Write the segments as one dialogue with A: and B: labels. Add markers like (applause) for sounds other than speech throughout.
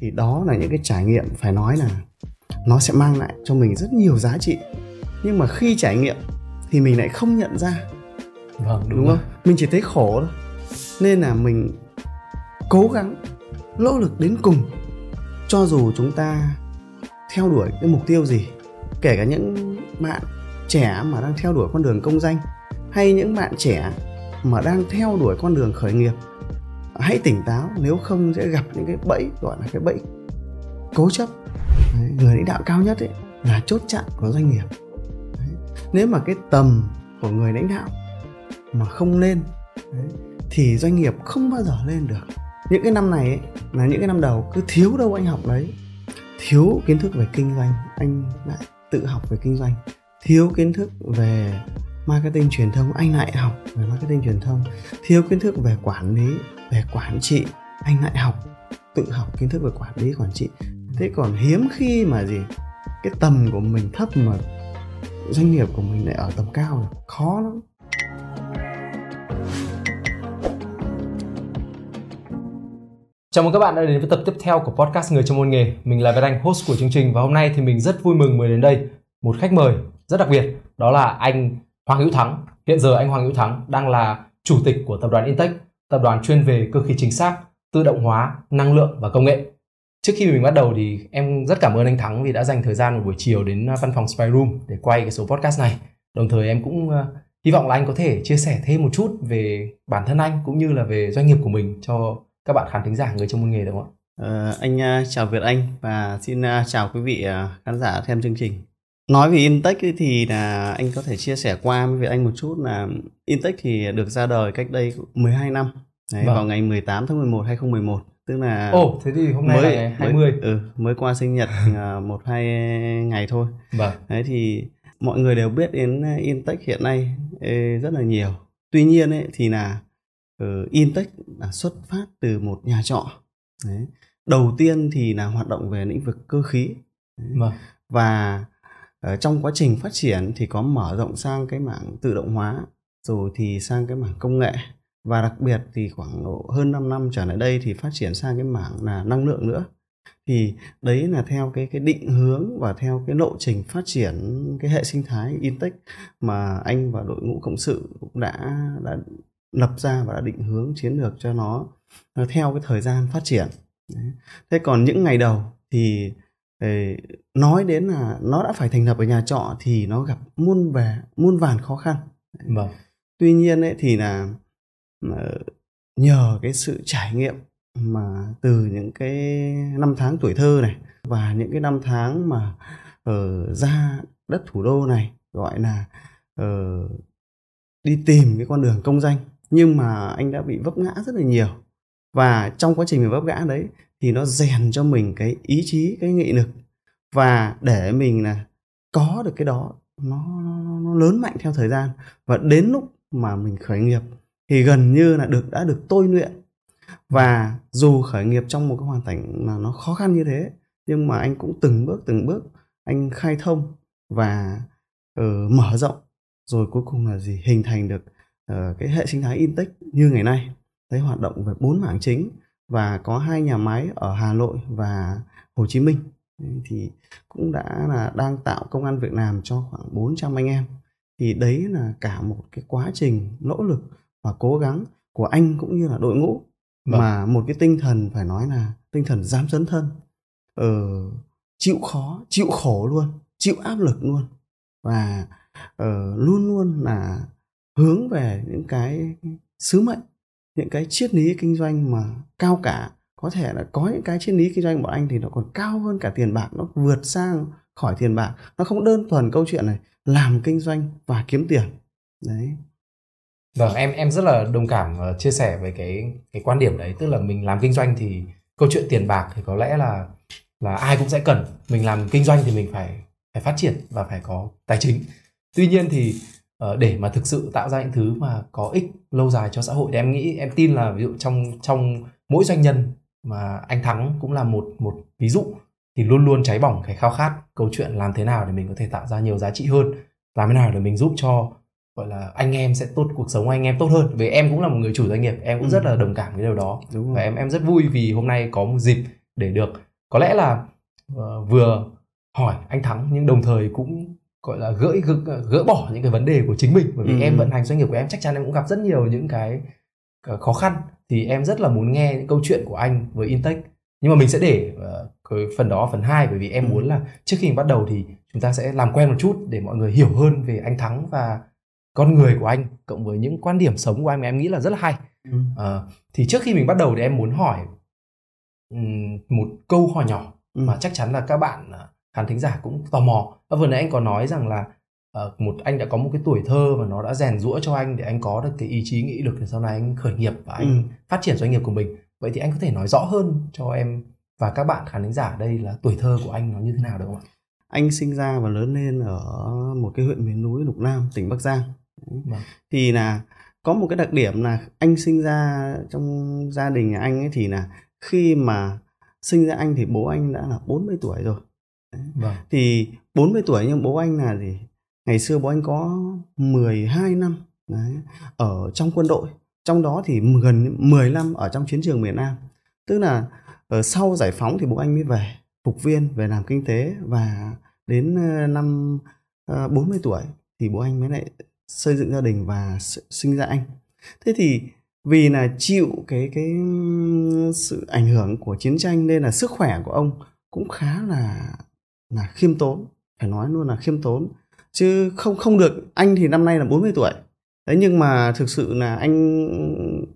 A: thì đó là những cái trải nghiệm phải nói là nó sẽ mang lại cho mình rất nhiều giá trị. Nhưng mà khi trải nghiệm thì mình lại không nhận ra.
B: Vâng
A: đúng, đúng không? Mình chỉ thấy khổ thôi. Nên là mình cố gắng nỗ lực đến cùng. Cho dù chúng ta theo đuổi cái mục tiêu gì kể cả những bạn trẻ mà đang theo đuổi con đường công danh hay những bạn trẻ mà đang theo đuổi con đường khởi nghiệp hãy tỉnh táo nếu không sẽ gặp những cái bẫy gọi là cái bẫy cố chấp. Đấy, người lãnh đạo cao nhất ấy là chốt chặn của doanh nghiệp. Đấy. nếu mà cái tầm của người lãnh đạo mà không lên Đấy, thì doanh nghiệp không bao giờ lên được. Những cái năm này ấy, là những cái năm đầu cứ thiếu đâu anh học đấy. Thiếu kiến thức về kinh doanh anh lại tự học về kinh doanh. Thiếu kiến thức về marketing truyền thông anh lại học về marketing truyền thông. Thiếu kiến thức về quản lý về quản trị anh lại học tự học kiến thức về quản lý quản trị thế còn hiếm khi mà gì cái tầm của mình thấp mà doanh nghiệp của mình lại ở tầm cao được khó lắm
B: Chào mừng các bạn đã đến với tập tiếp theo của podcast Người trong môn nghề. Mình là Việt Anh, host của chương trình và hôm nay thì mình rất vui mừng mời đến đây một khách mời rất đặc biệt, đó là anh Hoàng Hữu Thắng. Hiện giờ anh Hoàng Hữu Thắng đang là chủ tịch của tập đoàn Intech, tập đoàn chuyên về cơ khí chính xác, tự động hóa, năng lượng và công nghệ. Trước khi mình bắt đầu thì em rất cảm ơn anh Thắng vì đã dành thời gian một buổi chiều đến à, văn phòng Spy Room để quay cái số podcast này. Đồng thời em cũng à, hy vọng là anh có thể chia sẻ thêm một chút về bản thân anh cũng như là về doanh nghiệp của mình cho các bạn khán thính giả người trong môn nghề đúng không
A: ạ? Ờ, à, anh uh, chào Việt Anh và xin uh, chào quý vị uh, khán giả xem chương trình. Nói về Intech thì là anh có thể chia sẻ qua với Anh một chút là Intech thì được ra đời cách đây 12 năm. Đấy, vâng. vào ngày 18 tháng 11 2011 tức là
B: Ồ, oh, thế thì hôm nay
A: mới,
B: là ngày 20.
A: Mới, ừ, mới qua sinh nhật (laughs) một hai ngày thôi.
B: Vâng.
A: Đấy thì mọi người đều biết đến Intech hiện nay rất là nhiều. Tuy nhiên ấy thì là uh, Intech là xuất phát từ một nhà trọ Đấy. đầu tiên thì là hoạt động về lĩnh vực cơ khí
B: vâng.
A: và Ờ, trong quá trình phát triển thì có mở rộng sang cái mảng tự động hóa, rồi thì sang cái mảng công nghệ. Và đặc biệt thì khoảng độ hơn 5 năm trở lại đây thì phát triển sang cái mảng là năng lượng nữa. Thì đấy là theo cái cái định hướng và theo cái lộ trình phát triển cái hệ sinh thái Intech mà anh và đội ngũ cộng sự cũng đã đã lập ra và đã định hướng chiến lược cho nó theo cái thời gian phát triển. Thế còn những ngày đầu thì nói đến là nó đã phải thành lập ở nhà trọ thì nó gặp muôn về muôn vàn khó khăn.
B: Vâng.
A: tuy nhiên ấy thì là nhờ cái sự trải nghiệm mà từ những cái năm tháng tuổi thơ này và những cái năm tháng mà ở ra đất thủ đô này gọi là uh, đi tìm cái con đường công danh. Nhưng mà anh đã bị vấp ngã rất là nhiều. Và trong quá trình mình vấp ngã đấy thì nó rèn cho mình cái ý chí cái nghị lực. Và để mình là có được cái đó nó, nó, nó lớn mạnh theo thời gian. Và đến lúc mà mình khởi nghiệp thì gần như là được đã được tôi luyện. Và dù khởi nghiệp trong một cái hoàn cảnh là nó khó khăn như thế nhưng mà anh cũng từng bước từng bước anh khai thông và uh, mở rộng. Rồi cuối cùng là gì? Hình thành được uh, cái hệ sinh thái Intech như ngày nay. Đấy hoạt động về bốn mảng chính và có hai nhà máy ở Hà Nội và Hồ Chí Minh. Thì cũng đã là đang tạo công an việc làm cho khoảng 400 anh em. Thì đấy là cả một cái quá trình nỗ lực và cố gắng của anh cũng như là đội ngũ. Vâng. mà một cái tinh thần phải nói là tinh thần dám dấn thân. Ờ, chịu khó chịu khổ luôn chịu áp lực luôn. Và uh, luôn luôn là hướng về những cái sứ mệnh những cái triết lý kinh doanh mà cao cả, có thể là có những cái triết lý kinh doanh của anh thì nó còn cao hơn cả tiền bạc, nó vượt sang khỏi tiền bạc. Nó không đơn thuần câu chuyện này, làm kinh doanh và kiếm tiền. Đấy.
B: Vâng em em rất là đồng cảm và chia sẻ về cái cái quan điểm đấy. Tức là mình làm kinh doanh thì câu chuyện tiền bạc thì có lẽ là là ai cũng sẽ cần. Mình làm kinh doanh thì mình phải phải phát triển và phải có tài chính. Tuy nhiên thì để mà thực sự tạo ra những thứ mà có ích lâu dài cho xã hội thì em nghĩ em tin là ví dụ trong trong mỗi doanh nhân mà anh thắng cũng là một một ví dụ thì luôn luôn cháy bỏng cái khao khát câu chuyện làm thế nào để mình có thể tạo ra nhiều giá trị hơn làm thế nào để mình giúp cho gọi là anh em sẽ tốt cuộc sống anh em tốt hơn vì em cũng là một người chủ doanh nghiệp em cũng ừ. rất là đồng cảm với điều đó
A: Đúng
B: và em em rất vui vì hôm nay có một dịp để được có lẽ là uh, vừa hỏi anh thắng nhưng đồng thời cũng gọi là gỡ gỡ, gỡ bỏ những cái vấn đề của chính mình bởi vì ừ. em vận hành doanh nghiệp của em chắc chắn em cũng gặp rất nhiều những cái khó khăn thì em rất là muốn nghe những câu chuyện của anh với Intech nhưng mà mình sẽ để uh, cái phần đó phần 2 bởi vì em ừ. muốn là trước khi mình bắt đầu thì chúng ta sẽ làm quen một chút để mọi người hiểu hơn về anh Thắng và con người của anh cộng với những quan điểm sống của anh mà em nghĩ là rất là hay ừ. uh, thì trước khi mình bắt đầu thì em muốn hỏi um, một câu hỏi nhỏ ừ. mà chắc chắn là các bạn uh, khán thính giả cũng tò mò và vừa nãy anh có nói rằng là uh, một anh đã có một cái tuổi thơ và nó đã rèn rũa cho anh để anh có được cái ý chí nghị lực để sau này anh khởi nghiệp và anh ừ. phát triển doanh nghiệp của mình. Vậy thì anh có thể nói rõ hơn cho em và các bạn khán giả đây là tuổi thơ của anh nó như thế nào được không ạ?
A: Anh sinh ra và lớn lên ở một cái huyện miền núi lục nam tỉnh bắc giang. Vâng. thì là có một cái đặc điểm là anh sinh ra trong gia đình anh ấy thì là khi mà sinh ra anh thì bố anh đã là 40 tuổi rồi Vâng. Thì 40 tuổi nhưng bố anh là gì? Ngày xưa bố anh có 12 năm đấy, ở trong quân đội. Trong đó thì gần 10 năm ở trong chiến trường miền Nam. Tức là ở sau giải phóng thì bố anh mới về phục viên về làm kinh tế và đến ờ, năm ờ, 40 tuổi thì bố anh mới lại xây dựng gia đình và sinh ra anh. Thế thì vì là chịu cái cái sự ảnh hưởng của chiến tranh nên là sức khỏe của ông cũng khá là là khiêm tốn phải nói luôn là khiêm tốn. Chứ không không được anh thì năm nay là 40 tuổi. Đấy nhưng mà thực sự là anh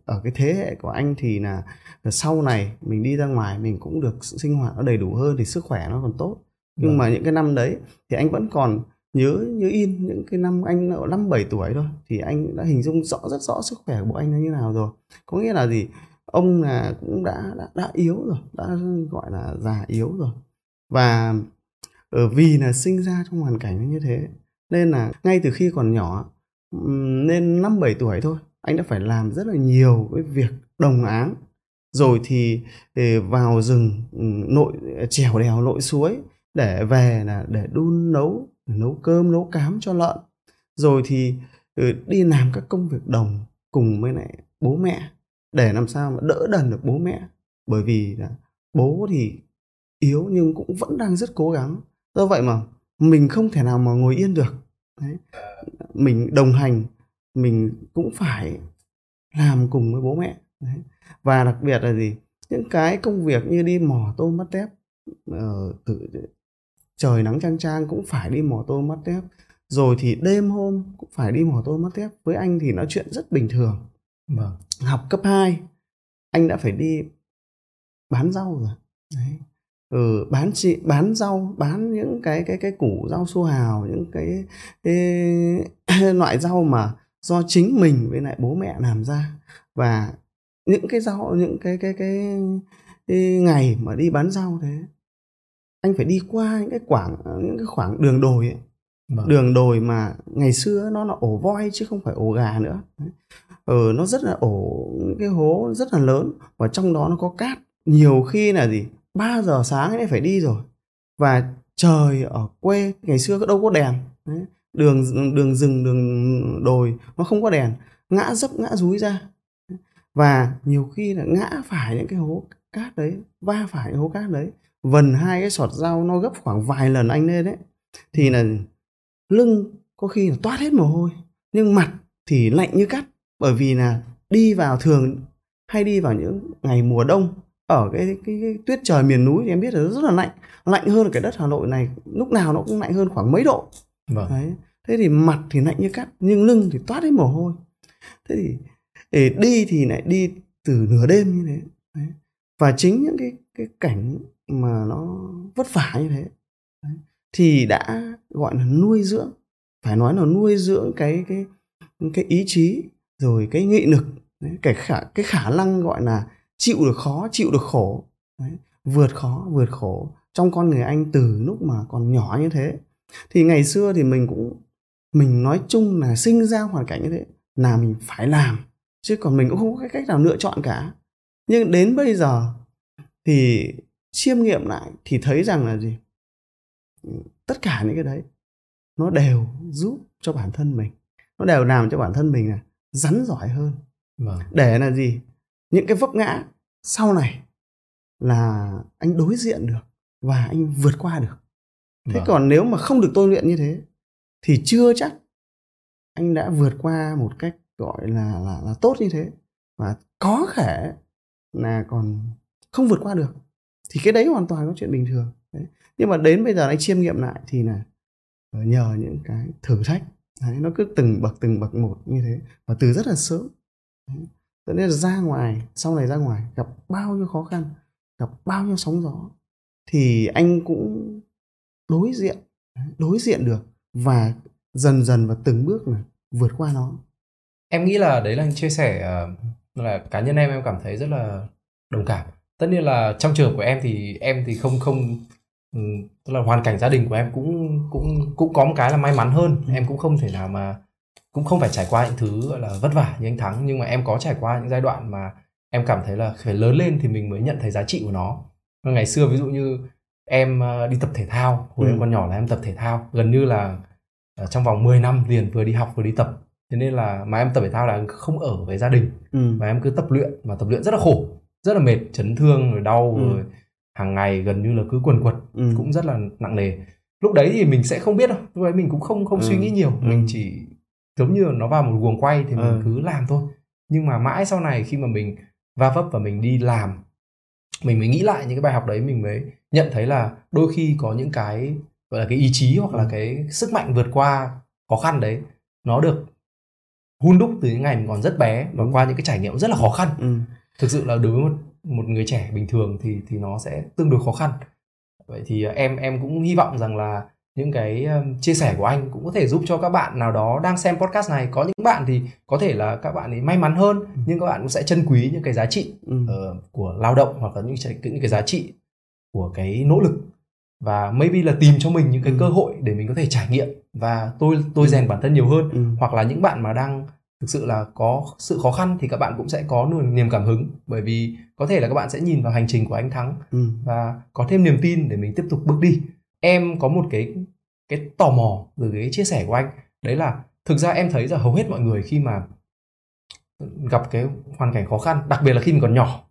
A: ở cái thế hệ của anh thì là sau này mình đi ra ngoài mình cũng được sinh hoạt nó đầy đủ hơn thì sức khỏe nó còn tốt. Nhưng vâng. mà những cái năm đấy thì anh vẫn còn nhớ như in những cái năm anh ở năm bảy tuổi thôi thì anh đã hình dung rõ rất rõ sức khỏe của bố anh nó như nào rồi. Có nghĩa là gì? Ông là cũng đã đã, đã yếu rồi đã gọi là già yếu rồi. Và Ờ, vì là sinh ra trong hoàn cảnh như thế, nên là ngay từ khi còn nhỏ nên năm bảy tuổi thôi, anh đã phải làm rất là nhiều cái việc đồng áng. Rồi thì ờ, vào rừng nội ờ, trèo đèo, lội suối để về là để đun nấu nấu cơm, nấu cám cho lợn. Rồi thì đi làm các công việc đồng cùng với lại bố mẹ để làm sao mà đỡ đần được bố mẹ. Bởi vì là bố thì yếu nhưng cũng vẫn đang rất cố gắng do vậy mà mình không thể nào mà ngồi yên được. Đấy. mình đồng hành mình cũng phải làm cùng với bố mẹ. Đấy. và đặc biệt là gì? Những cái công việc như đi mò tôm bắt tép từ, trời nắng trang trang cũng phải đi mò tôm bắt tép. Rồi thì đêm hôm cũng phải đi mò tôm bắt tép. Với anh thì nói chuyện rất bình thường. Vâng. học cấp 2 anh đã phải đi bán rau rồi. Đấy ừ, bán chị bán rau bán những cái cái cái củ rau su hào những cái, cái (coughs) loại rau mà do chính mình với lại bố mẹ làm ra và những cái rau những cái cái cái, cái ngày mà đi bán rau thế anh phải đi qua những cái quảng những cái khoảng đường đồi ấy. Vâng. đường đồi mà ngày xưa nó là ổ voi chứ không phải ổ gà nữa ừ, nó rất là ổ cái hố rất là lớn và trong đó nó có cát nhiều khi là gì 3 giờ sáng ấy phải đi rồi. Và trời ở quê, ngày xưa có đâu có đèn. Đấy. đường đường rừng, đường đồi, nó không có đèn. Ngã dấp, ngã rúi ra. Và nhiều khi là ngã phải những cái hố cát đấy, va phải những hố cát đấy. Vần hai cái sọt dao nó gấp khoảng vài lần anh lên đấy thì là lưng có khi là toát hết mồ hôi. Nhưng mặt thì lạnh như cắt, bởi vì là đi vào thường, hay đi vào những ngày mùa đông ở cái, cái, cái tuyết trời miền núi thì em biết là rất là lạnh. Lạnh hơn cái đất hà nội này lúc nào nó cũng lạnh hơn khoảng mấy độ. Vâng. đấy. Thế thì mặt thì lạnh như cắt nhưng lưng thì toát hết mồ hôi. Thế thì để đi thì lại đi từ nửa đêm như thế. Đấy. và chính những cái cái cảnh mà nó vất vả như thế đấy, thì đã gọi là nuôi dưỡng phải nói là nuôi dưỡng cái cái cái ý chí rồi cái nghị lực đấy, cái khả cái khả năng gọi là chịu được khó chịu được khổ. Đấy. vượt khó vượt khổ. Trong con người anh từ lúc mà còn nhỏ như thế thì ngày xưa thì mình cũng mình nói chung là sinh ra hoàn cảnh như thế là mình phải làm chứ còn mình cũng không có cái cách nào lựa chọn cả. Nhưng đến bây giờ thì chiêm nghiệm lại thì thấy rằng là gì? Tất cả những cái đấy nó đều giúp cho bản thân mình. Nó đều làm cho bản thân mình là rắn giỏi hơn. Vâng. để là gì những cái vấp ngã sau này là anh đối diện được và anh vượt qua được thế
B: Vâng.
A: còn nếu mà không được tôi luyện như thế thì chưa chắc anh đã vượt qua một cách gọi là là là tốt như thế và có thể là còn không vượt qua được thì cái đấy hoàn toàn có chuyện bình thường đấy. nhưng mà đến bây giờ anh chiêm nghiệm lại thì là ờ, nhờ những cái thử thách đấy, nó cứ từng bậc từng bậc một như thế và từ rất là sớm đấy. Cho nên là ra ngoài sau này ra ngoài gặp bao nhiêu khó khăn gặp bao nhiêu sóng gió thì anh cũng đối diện đối diện được và dần dần và từng bước là vượt qua nó.
B: Em nghĩ là đấy là chia sẻ ờ, là cá nhân em em cảm thấy rất là đồng cảm. Tất nhiên là trong trường hợp của em thì em thì không không ừ, tức là hoàn cảnh gia đình của em cũng cũng cũng có một cái là may mắn hơn. Em cũng không thể nào mà cũng không phải trải qua những thứ gọi là vất vả như anh thắng nhưng mà em có trải qua những giai đoạn mà em cảm thấy là phải lớn lên thì mình mới nhận thấy giá trị của nó ngày xưa ví dụ như em ờ, đi tập thể thao hồi
A: Ừ.
B: em còn nhỏ là em tập thể thao gần như là ờ, trong vòng 10 năm liền vừa đi học vừa đi tập thế nên là mà em tập thể thao là không ở với gia đình
A: ừ.
B: mà em cứ tập luyện mà tập luyện rất là khổ rất là mệt chấn thương rồi đau
A: Ừ.
B: rồi hàng ngày gần như là cứ quần quật
A: Ừ.
B: cũng rất là nặng nề lúc đấy thì mình sẽ không biết đâu lúc đấy mình cũng không không
A: Ừ.
B: suy nghĩ nhiều
A: Ừ.
B: mình chỉ giống như là nó vào một guồng quay thì mình
A: Ừ.
B: cứ làm thôi nhưng mà mãi sau này khi mà mình va vấp và mình đi làm mình mới nghĩ lại những cái bài học đấy mình mới nhận thấy là đôi khi có những cái gọi là cái ý chí hoặc là
A: Ừ.
B: cái sức mạnh vượt qua khó khăn đấy nó được hun đúc từ những ngày mình còn rất bé và
A: Đúng.
B: qua những cái trải nghiệm rất là khó khăn
A: Ừ.
B: thực sự là đối với một một người trẻ bình thường thì thì nó sẽ tương đối khó khăn vậy thì ờ, em em cũng hy vọng rằng là những cái um, chia sẻ của anh cũng có thể giúp cho các bạn nào đó đang xem podcast này có những bạn thì có thể là các bạn ấy may mắn hơn nhưng các bạn cũng sẽ trân quý những cái giá trị
A: Ừ.
B: ờ, của lao động hoặc là những cái, những cái giá trị của cái nỗ lực và maybe là tìm cho mình những cái
A: Ừ.
B: cơ hội để mình có thể trải nghiệm và tôi tôi rèn bản thân nhiều hơn
A: Ừ.
B: hoặc là những bạn mà đang thực sự là có sự khó khăn thì các bạn cũng sẽ có niềm cảm hứng bởi vì có thể là các bạn sẽ nhìn vào hành trình của anh Thắng
A: Ừ.
B: và có thêm niềm tin để mình tiếp tục bước đi em có một cái cái tò mò từ cái chia sẻ của anh. Đấy là thực ra em thấy là hầu hết mọi người khi mà gặp cái hoàn cảnh khó khăn đặc biệt là khi mình còn nhỏ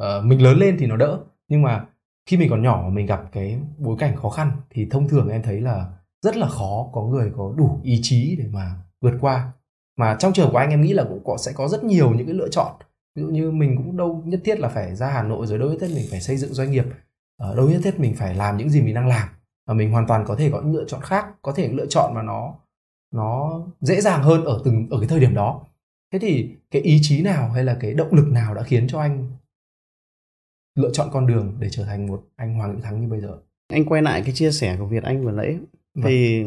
B: uh, mình lớn lên thì nó đỡ. Nhưng mà khi mình còn nhỏ mình gặp cái bối cảnh khó khăn thì thông thường em thấy là rất là khó có người có đủ ý chí để mà vượt qua. Mà trong trường của anh em nghĩ là cũng có sẽ có rất nhiều những cái lựa chọn. Ví dụ như mình cũng đâu nhất thiết là phải ra Hà Nội rồi đâu nhất thiết mình phải xây dựng doanh nghiệp. Ờ, đâu nhất thiết mình phải làm những gì mình đang làm mà mình hoàn toàn có thể có những lựa chọn khác có thể lựa chọn mà nó nó dễ dàng hơn ở từng ở cái thời điểm đó thế thì cái ý chí nào hay là cái động lực nào đã khiến cho anh lựa chọn con đường để trở thành một anh Hoàng Hữu Thắng như bây giờ
A: anh quay lại cái chia sẻ của Việt Anh vừa nãy
B: Vâng.
A: thì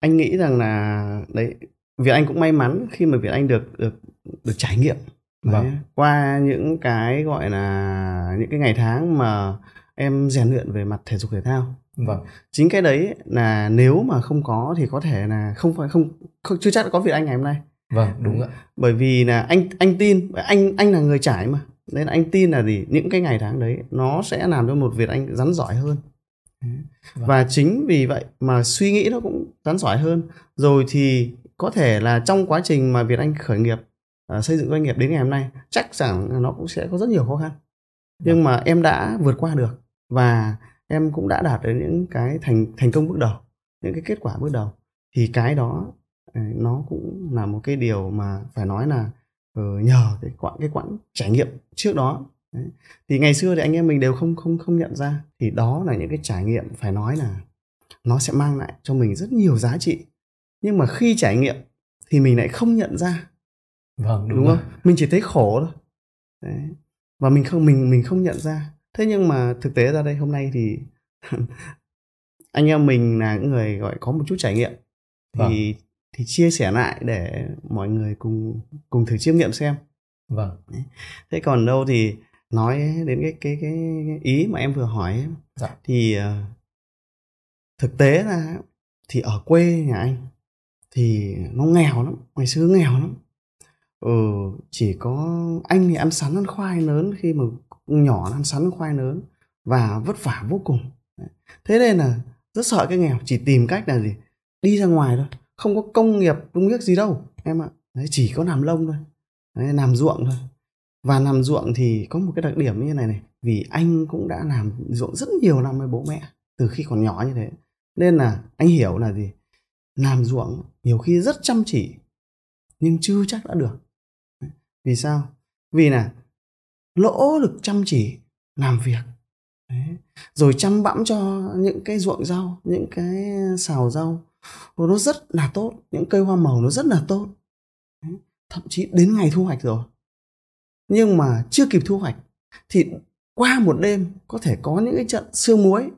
A: anh nghĩ rằng là đấy Việt Anh cũng may mắn khi mà Việt Anh được được được trải nghiệm Đấy,
B: Vâng.
A: qua những cái gọi là những cái ngày tháng mà em rèn luyện về mặt thể dục thể thao
B: vâng
A: chính cái đấy là nếu mà không có thì có thể là không phải không, không chưa chắc đã có Việt Anh ngày hôm nay.
B: Vâng đúng ạ.
A: Bởi vì là anh anh tin anh anh là người trải mà. Nên là anh tin là gì? Những cái ngày tháng đấy nó sẽ làm cho một Việt Anh rắn giỏi hơn.
B: Vâng.
A: và chính vì vậy mà suy nghĩ nó cũng rắn giỏi hơn. Rồi thì có thể là trong quá trình mà Việt Anh khởi nghiệp à, xây dựng doanh nghiệp đến ngày hôm nay chắc rằng là nó cũng sẽ có rất nhiều khó khăn. Nhưng mà em đã vượt qua được. Và em cũng đã đạt được những cái thành thành công bước đầu những cái kết quả bước đầu. Thì cái đó ờ, nó cũng là một cái điều mà phải nói là ờ, nhờ cái quãng cái quãng trải nghiệm trước đó. Đấy. thì ngày xưa thì anh em mình đều không không không nhận ra. Thì đó là những cái trải nghiệm phải nói là nó sẽ mang lại cho mình rất nhiều giá trị. Nhưng mà khi trải nghiệm thì mình lại không nhận ra.
B: Vâng đúng,
A: đúng,
B: rồi.
A: không mình chỉ thấy khổ thôi. Đấy. và mình không mình mình không nhận ra thế nhưng mà thực tế ra đây hôm nay thì (laughs) anh em mình là những người gọi có một chút trải nghiệm.
B: Vâng.
A: thì thì chia sẻ lại để mọi người cùng cùng thử chiêm nghiệm xem.
B: Vâng.
A: Thế còn đâu thì nói đến cái cái cái ý mà em vừa hỏi
B: Dạ.
A: thì ờ, thực tế ra thì ở quê nhà anh thì nó nghèo lắm ngày xưa nghèo lắm. Ừ, chỉ có anh thì ăn sắn ăn khoai lớn khi mà nhỏ ăn sắn khoai lớn và vất vả vô cùng. Thế nên là rất sợ cái nghèo chỉ tìm cách là gì? Đi ra ngoài thôi không có công nghiệp công việc gì đâu em ạ. Đấy, chỉ có làm lông thôi Đấy, làm ruộng thôi. Và làm ruộng thì có một cái đặc điểm như này này vì anh cũng đã làm ruộng rất nhiều năm với bố mẹ từ khi còn nhỏ như thế. Nên là anh hiểu là gì? Làm ruộng nhiều khi rất chăm chỉ nhưng chưa chắc đã được. Vì sao? Vì là lỗ lực chăm chỉ làm việc Đấy. rồi chăm bẵm cho những cái ruộng rau, những cái xào rau nó rất là tốt, những cây hoa màu nó rất là tốt Đấy. thậm chí đến ngày thu hoạch rồi nhưng mà chưa kịp thu hoạch thì qua một đêm có thể có những cái trận sương muối,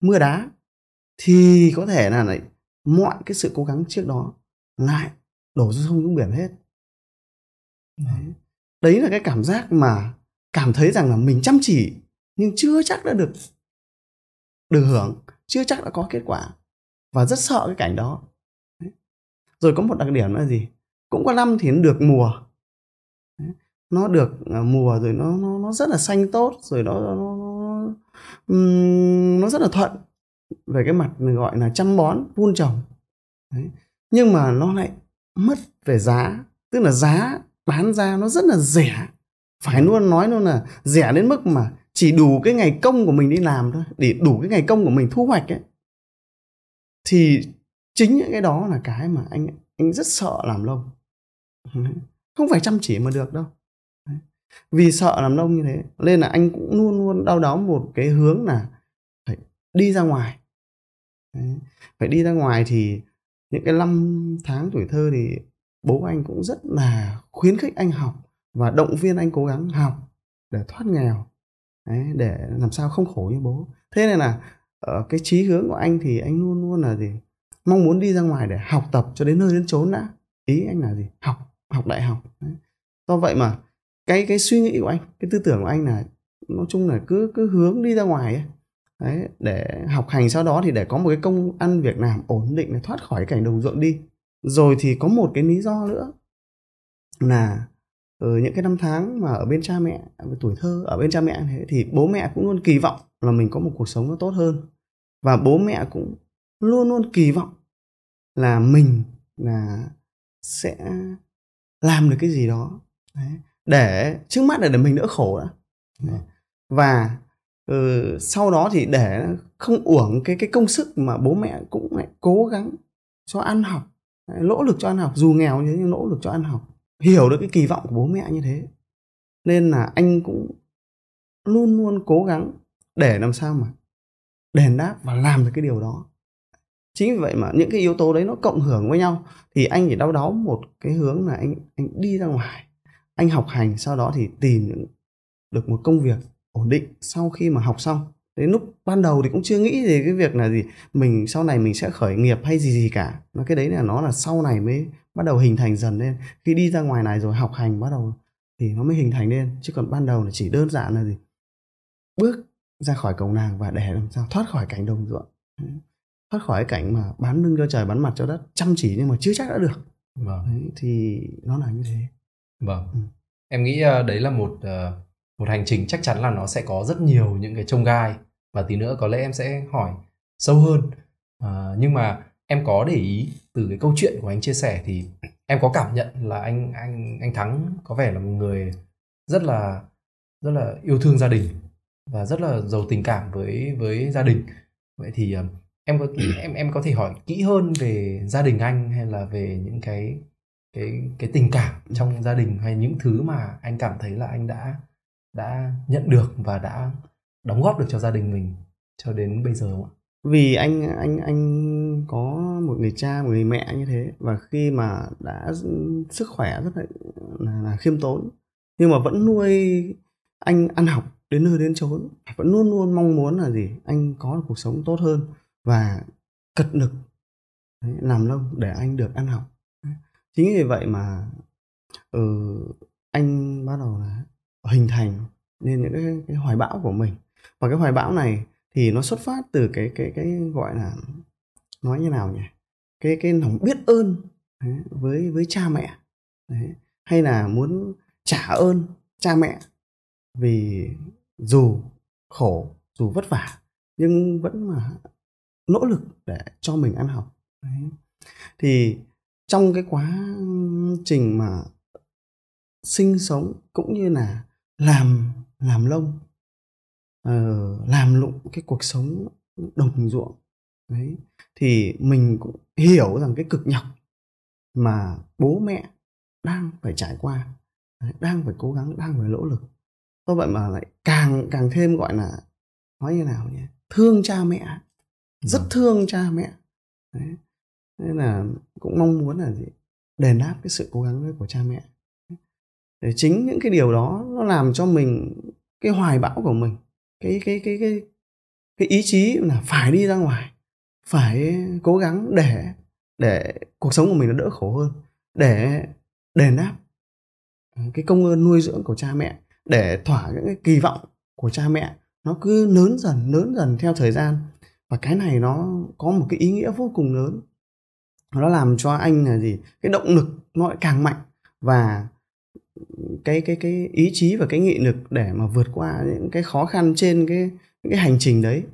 A: mưa đá thì có thể là lại mọi cái sự cố gắng trước đó lại đổ xuống sông xuống biển hết đấy đấy là cái cảm giác mà cảm thấy rằng là mình chăm chỉ nhưng chưa chắc đã được được hưởng chưa chắc đã có kết quả và rất sợ cái cảnh đó đấy. rồi có một đặc điểm là gì cũng có năm thì nó được mùa đấy. nó được à, mùa rồi nó nó nó rất là xanh tốt rồi nó nó nó, nó rất là thuận về cái mặt gọi là chăm bón vun trồng Đấy. nhưng mà nó lại mất về giá tức là giá bán ra nó rất là rẻ. Phải luôn nói luôn là rẻ đến mức mà chỉ đủ cái ngày công của mình đi làm thôi để đủ cái ngày công của mình thu hoạch ấy. Thì chính những cái đó là cái mà anh anh rất sợ làm lông không phải chăm chỉ mà được đâu. Vì sợ làm nông như thế nên là anh cũng luôn luôn đau đáu một cái hướng là phải đi ra ngoài. Đấy. phải đi ra ngoài thì những cái năm tháng tuổi thơ thì bố anh cũng rất là khuyến khích anh học và động viên anh cố gắng học để thoát nghèo Đấy, để làm sao không khổ như bố. Thế nên là ở cái chí hướng của anh thì anh luôn luôn là gì? Mong muốn đi ra ngoài để học tập cho đến nơi đến chốn đã. Ý anh là gì? Học học đại học Đấy. do vậy mà cái cái suy nghĩ của anh cái tư tưởng của anh là nói chung là cứ cứ hướng đi ra ngoài ấy. Đấy để học hành sau đó thì để có một cái công ăn việc làm ổn định để thoát khỏi cảnh đồng ruộng đi rồi thì có một cái lý do nữa là ở những cái năm tháng mà ở bên cha mẹ ờ, tuổi thơ ở bên cha mẹ thế thì bố mẹ cũng luôn kỳ vọng là mình có một cuộc sống nó tốt hơn và bố mẹ cũng luôn luôn kỳ vọng là mình là sẽ làm được cái gì đó đấy. để trước mắt là để mình đỡ khổ đã đấy. và ừ, sau đó thì để không uổng cái cái công sức mà bố mẹ cũng lại cố gắng cho ăn học nỗ lực cho ăn học. Dù nghèo như thế nhưng nỗ lực cho ăn học. Hiểu được cái kỳ vọng của bố mẹ như thế. Nên là anh cũng luôn luôn cố gắng để làm sao mà đền đáp và làm được cái điều đó. Chính vì vậy mà những cái yếu tố đấy nó cộng hưởng với nhau. Thì anh chỉ đau đáu một cái hướng là anh anh đi ra ngoài. Anh học hành, sau đó thì tìm được một công việc ổn định sau khi mà học xong đến lúc ban đầu thì cũng chưa nghĩ về cái việc là gì mình sau này mình sẽ khởi nghiệp hay gì gì cả. Nó cái đấy là nó là sau này mới bắt đầu hình thành dần lên. Khi đi ra ngoài này rồi học hành bắt đầu thì nó mới hình thành lên. Chứ còn ban đầu là chỉ đơn giản là gì? Bước ra khỏi cổng nàng và để làm sao? Thoát khỏi cảnh đồng ruộng. Thoát khỏi cái cảnh mà bán lưng cho trời bán mặt cho đất chăm chỉ nhưng mà chưa chắc đã được. Vâng. đấy, thì nó là như thế.
B: Vâng. Ừ. em nghĩ ờ, đấy là một uh một hành trình chắc chắn là nó sẽ có rất nhiều những cái trông gai. Và tí nữa có lẽ em sẽ hỏi sâu hơn. À, nhưng mà em có để ý từ cái câu chuyện của anh chia sẻ thì (clears throat) em có cảm nhận là anh anh anh thắng có vẻ là một người rất là rất là yêu thương gia đình và rất là giàu tình cảm với với gia đình. Vậy thì à, em có (clears throat) em em có thể hỏi kỹ hơn về gia đình anh hay là về những cái cái cái tình cảm trong gia đình hay những thứ mà anh cảm thấy là anh đã đã nhận được và đã đóng góp được cho gia đình mình cho đến bây giờ không ạ?
A: Vì anh anh anh có một người cha, một người mẹ như thế và khi mà đã sức khỏe rất là, là, là khiêm tốn nhưng mà vẫn nuôi anh ăn học đến nơi đến chốn vẫn luôn luôn mong muốn là gì anh có được cuộc sống tốt hơn và cật lực đấy, làm lông để anh được ăn học chính vì vậy mà ừ, anh bắt đầu là hình thành nên những cái, cái hoài bão của mình và cái hoài bão này thì nó xuất phát từ cái cái cái gọi là nói như nào nhỉ cái cái lòng biết ơn đấy, với với cha mẹ đấy. hay là muốn trả ơn cha mẹ vì dù khổ dù vất vả nhưng vẫn mà nỗ lực để cho mình ăn học đấy. thì trong cái quá trình mà sinh sống cũng như là làm làm lông uh, làm lụng cái cuộc sống đồng ruộng đấy thì mình cũng hiểu rằng cái cực nhọc mà bố mẹ đang phải trải qua đấy, đang phải cố gắng đang phải nỗ lực do vậy mà lại càng càng thêm gọi là nói như nào nhỉ thương cha mẹ rất
B: Vâng.
A: thương cha mẹ đấy. nên là cũng mong muốn là gì đền đáp cái sự cố gắng của cha mẹ để chính những cái điều đó nó làm cho mình cái hoài bão của mình, cái cái cái cái cái ý chí là phải đi ra ngoài, phải cố gắng để để cuộc sống của mình nó đỡ khổ hơn, để đền đáp ờ, cái công ơn nuôi dưỡng của cha mẹ, để thỏa những cái kỳ vọng của cha mẹ nó cứ lớn dần lớn dần theo thời gian. Và cái này nó có một cái ý nghĩa vô cùng lớn. Nó làm cho anh là gì? Cái động lực nó lại càng mạnh và cái cái cái ý chí và cái nghị lực để mà vượt qua những cái khó khăn trên cái, những cái hành trình đấy.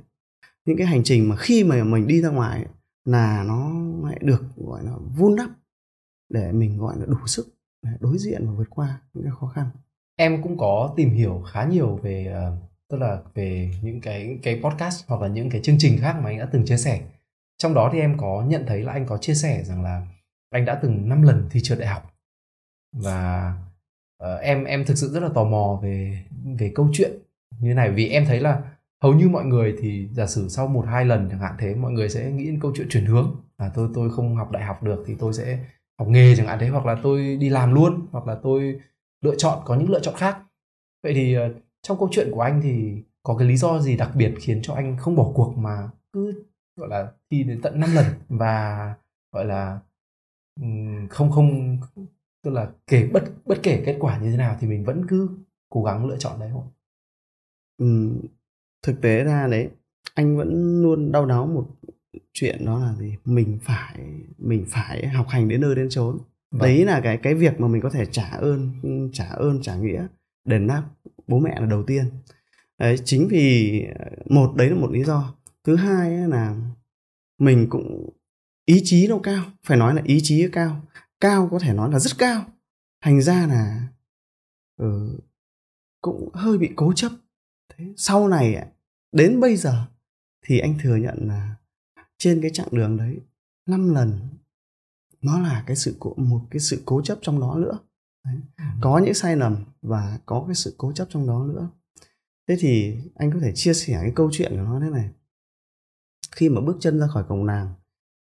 A: Những cái hành trình mà khi mà mình đi ra ngoài là nó lại được, gọi là, vun đắp để mình, gọi là, đủ sức để đối diện và vượt qua những cái khó khăn.
B: Em cũng có tìm hiểu khá nhiều về ờ, tức là về những cái cái podcast hoặc là những cái chương trình khác mà anh đã từng chia sẻ. Trong đó thì em có nhận thấy là anh có chia sẻ rằng là anh đã từng 5 lần thi trượt đại học và uh, em em thực sự rất là tò mò về về câu chuyện như này vì em thấy là hầu như mọi người thì giả sử sau một hai lần chẳng hạn thế mọi người sẽ nghĩ đến câu chuyện chuyển hướng. Là tôi tôi không học đại học được thì tôi sẽ học nghề chẳng hạn thế hoặc là tôi đi làm luôn hoặc là tôi lựa chọn có những lựa chọn khác. Vậy thì uh, trong câu chuyện của anh thì có cái lý do gì đặc biệt khiến cho anh không bỏ cuộc mà cứ gọi là thi đến tận 5 lần? Và gọi là không không tức là kể bất bất kể kết quả như thế nào thì mình vẫn cứ cố gắng lựa chọn đấy không
A: Ừm, thực tế ra đấy anh vẫn luôn đau đáu một chuyện đó là gì? Mình phải mình phải học hành đến nơi đến chốn.
B: Vâng.
A: đấy là cái cái việc mà mình có thể trả ơn trả ơn trả nghĩa đền đáp bố mẹ là đầu tiên. Đấy chính vì một đấy là một lý do. Thứ hai là mình cũng ý chí nó cao phải nói là ý chí cao cao có thể nói là rất cao. Thành ra là ừ, cũng hơi bị cố chấp. Thế sau này đến bây giờ thì anh thừa nhận là trên cái chặng đường đấy năm lần nó là cái sự cố- một cái sự cố chấp trong đó nữa. Đấy. có những sai lầm và có cái sự cố chấp trong đó nữa. Thế thì anh có thể chia sẻ cái câu chuyện của nó thế này. Khi mà bước chân ra khỏi cổng làng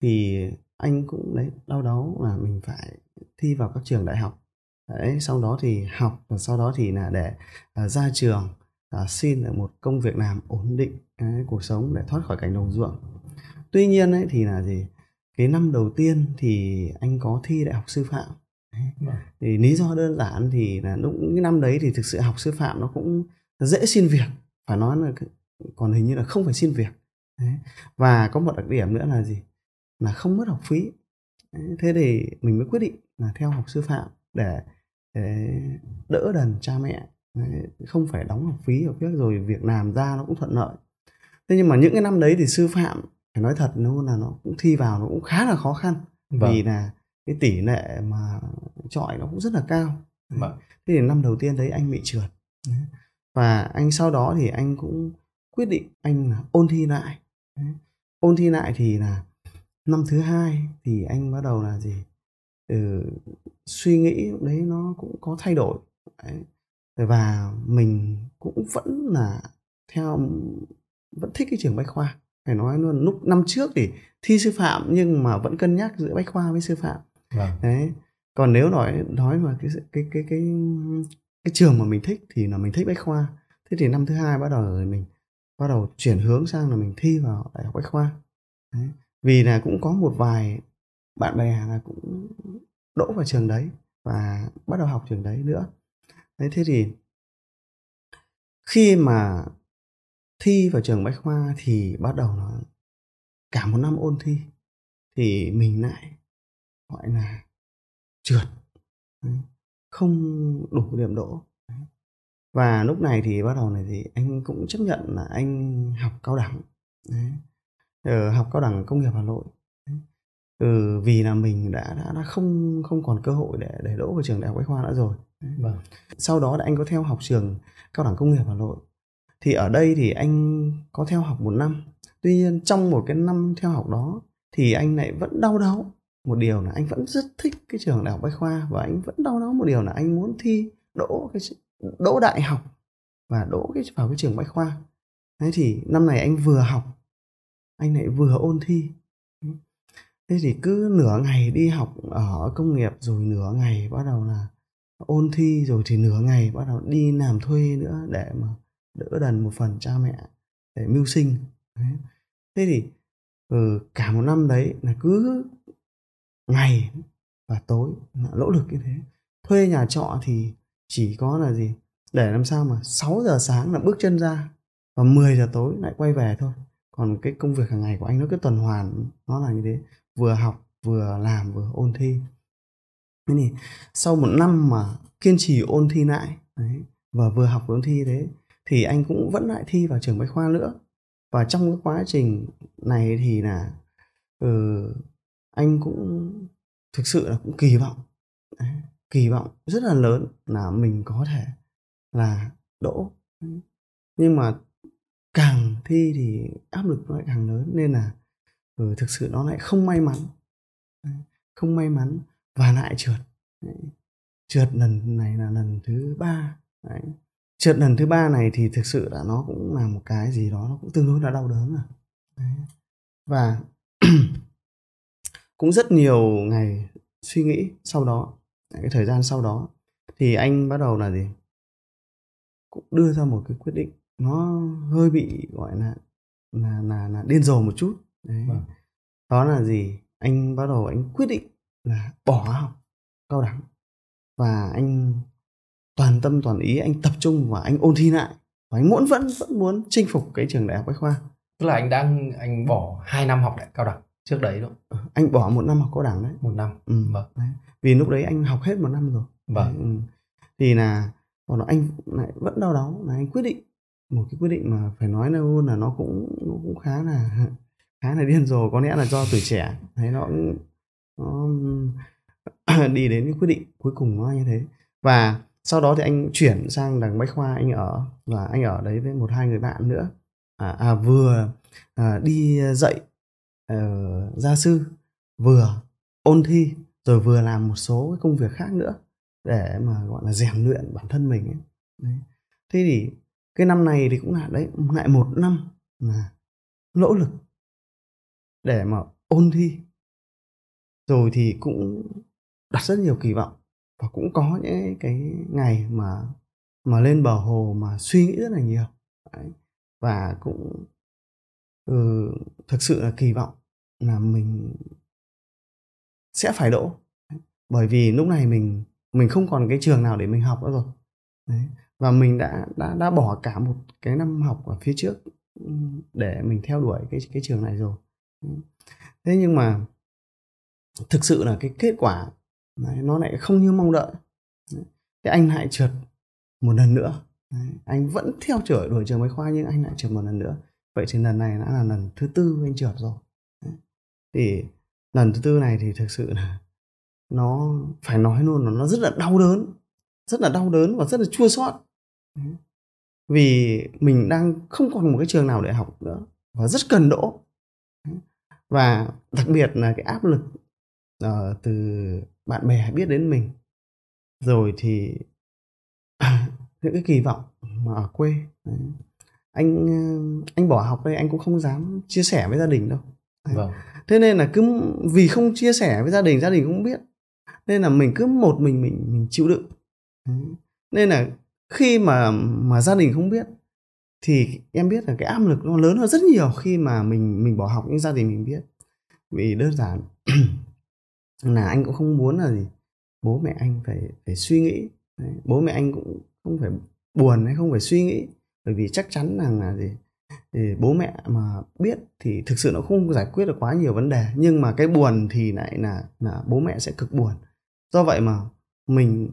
A: thì anh cũng đấy đau đáu là mình phải thi vào các trường đại học đấy sau đó thì học và sau đó thì là để à, ra trường à, xin được một công việc làm ổn định cái cuộc sống để thoát khỏi cảnh đồng ruộng tuy nhiên ấy thì là gì cái năm đầu tiên thì anh có thi đại học sư phạm Đấy.
B: Vâng.
A: thì lý do đơn giản thì là lúc cái năm đấy thì thực sự học sư phạm nó cũng dễ xin việc phải nói là còn hình như là không phải xin việc Đấy. và có một đặc điểm nữa là gì là không mất học phí. Thế thì mình mới quyết định là theo học sư phạm để, để đỡ đần cha mẹ. Không phải đóng học phí học phí rồi việc làm ra nó cũng thuận lợi. Thế nhưng mà những cái năm đấy thì sư phạm phải nói thật luôn là nó cũng thi vào nó cũng khá là khó khăn.
B: Vâng.
A: Vì là cái tỷ lệ mà chọi nó cũng rất là cao.
B: Vâng.
A: thế thì năm đầu tiên đấy anh bị trượt. Và anh sau đó thì anh cũng quyết định anh là ôn thi lại. Ôn thi lại thì là năm thứ hai thì anh bắt đầu là gì? Ừ, suy nghĩ đấy nó cũng có thay đổi. Đấy. và mình cũng vẫn là theo vẫn thích cái trường bách khoa. Phải nói luôn lúc năm trước thì thi sư phạm nhưng mà vẫn cân nhắc giữa bách khoa với sư phạm.
B: Vâng.
A: Đấy. Còn nếu nói nói mà cái cái cái cái cái trường mà mình thích thì là mình thích bách khoa. Thế thì năm thứ hai bắt đầu rồi mình bắt đầu chuyển hướng sang là mình thi vào đại học bách khoa. Đấy vì là cũng có một vài bạn bè là cũng đỗ vào trường đấy và bắt đầu học trường đấy nữa. Đấy, thế thì khi mà thi vào trường bách khoa thì bắt đầu nó cả một năm ôn thi, thì mình lại gọi là trượt. Không đủ điểm đỗ. Và lúc này thì bắt đầu này thì anh cũng chấp nhận là anh học cao đẳng. Đấy. Ờ, học cao đẳng công nghiệp hà nội. Ừ, vì là mình đã, đã đã không không còn cơ hội để để đỗ vào trường đại học bách khoa nữa rồi.
B: Vâng.
A: Sau đó là anh có theo học trường cao đẳng công nghiệp hà nội. Thì ở đây thì anh có theo học một năm. Tuy nhiên trong một cái năm theo học đó thì anh lại vẫn đau đáu. Một điều là anh vẫn rất thích cái trường đại học bách khoa và anh vẫn đau đáu. Một điều là anh muốn thi đỗ cái đỗ đại học và đỗ cái vào cái trường bách khoa. Thế thì năm này anh vừa học anh lại vừa ôn thi. Thế thì cứ nửa ngày đi học ở công nghiệp rồi nửa ngày bắt đầu là ôn thi rồi thì nửa ngày bắt đầu đi làm thuê nữa để mà đỡ đần một phần cha mẹ để mưu sinh. Đấy. thế thì ừ, cả một năm đấy là cứ ngày và tối là nỗ lực như thế. Thuê nhà trọ thì chỉ có là gì? Để làm sao mà 6 giờ sáng là bước chân ra và 10 giờ tối lại quay về thôi còn cái công việc hàng ngày của anh nó cứ tuần hoàn nó là như thế. Vừa học vừa làm vừa ôn thi. Thế thì sau một năm mà kiên trì ôn thi lại đấy, và vừa học vừa ôn thi thế thì anh cũng vẫn lại thi vào trường bách khoa nữa. Và trong cái quá trình này thì là ừ, anh cũng thực sự là cũng kỳ vọng đấy, kỳ vọng rất là lớn là mình có thể là đỗ. Nhưng mà càng thi thì áp lực nó lại càng lớn nên là ừ, thực sự nó lại không may mắn không may mắn và lại trượt trượt lần này là lần thứ ba Đấy. trượt lần thứ ba này thì thực sự là nó cũng là một cái gì đó nó cũng tương đối là đau đớn rồi Đấy. và (clears throat) cũng rất nhiều ngày suy nghĩ sau đó cái thời gian sau đó thì anh bắt đầu là gì cũng đưa ra một cái quyết định nó hơi bị gọi là là là, là điên rồ một chút đấy vâng. đó là gì anh bắt đầu anh quyết định là bỏ học cao đẳng và anh toàn tâm toàn ý anh tập trung và anh ôn thi lại và anh muốn vẫn vẫn muốn chinh phục cái trường đại học bách khoa
B: tức là anh đang anh bỏ 2 năm học đại cao đẳng trước đấy đúng
A: không? anh bỏ một năm học cao đẳng đấy
B: một năm
A: ừ. vâng đấy. vì lúc đấy anh học hết một năm rồi
B: vâng
A: đấy, ừ. thì là còn anh lại vẫn đau đáu là anh quyết định một cái quyết định mà phải nói là luôn là nó cũng nó cũng khá là (laughs) khá là điên rồ có lẽ là do tuổi trẻ thấy nó nó (clears throat) đi đến cái quyết định cuối cùng nó như thế và sau đó thì anh chuyển sang đằng bách khoa anh ở và anh ở đấy với một hai người bạn nữa à, à vừa à, đi dạy uh, gia sư vừa ôn thi rồi vừa làm một số cái công việc khác nữa để mà gọi là rèn luyện bản thân mình ấy. Đấy. thế thì cái năm này thì cũng là đấy lại một năm là nỗ lực để mà ôn thi rồi thì cũng đặt rất nhiều kỳ vọng và cũng có những cái ngày mà mà lên bờ hồ mà suy nghĩ rất là nhiều đấy. và cũng ừ, thực sự là kỳ vọng là mình sẽ phải đỗ bởi vì lúc này mình mình không còn cái trường nào để mình học nữa rồi đấy và mình đã đã đã bỏ cả một cái năm học ở phía trước ừ, để mình theo đuổi cái cái trường này rồi thế nhưng mà thực sự là cái kết quả đấy, nó lại không như mong đợi đấy. thế anh lại trượt một lần nữa đấy. anh vẫn theo đuổi đuổi trường bách khoa nhưng anh lại trượt một lần nữa vậy thì lần này đã là lần thứ tư anh trượt rồi đấy. thì lần thứ tư này thì thực sự là nó phải nói luôn là nó rất là đau đớn rất là đau đớn và rất là chua xót vì mình đang không còn một cái trường nào để học nữa và rất cần đỗ. Và đặc biệt là cái áp lực uh, từ bạn bè biết đến mình. Rồi thì (clears throat) những cái kỳ vọng mà ở quê đấy. anh anh bỏ học đây anh cũng không dám chia sẻ với gia đình đâu.
B: Vâng.
A: thế nên là cứ vì không chia sẻ với gia đình gia đình cũng biết. Nên là mình cứ một mình mình mình chịu đựng. Nên là khi mà mà gia đình không biết thì em biết là cái áp lực nó lớn hơn rất nhiều khi mà mình mình bỏ học nhưng gia đình mình biết. Vì đơn giản (clears throat) là anh cũng không muốn là gì bố mẹ anh phải phải suy nghĩ. Đấy, bố mẹ anh cũng không phải buồn hay không phải suy nghĩ bởi vì chắc chắn rằng là gì thì bố mẹ mà biết thì thực sự nó không giải quyết được quá nhiều vấn đề. Nhưng mà cái buồn thì lại là là bố mẹ sẽ cực buồn. Do vậy mà mình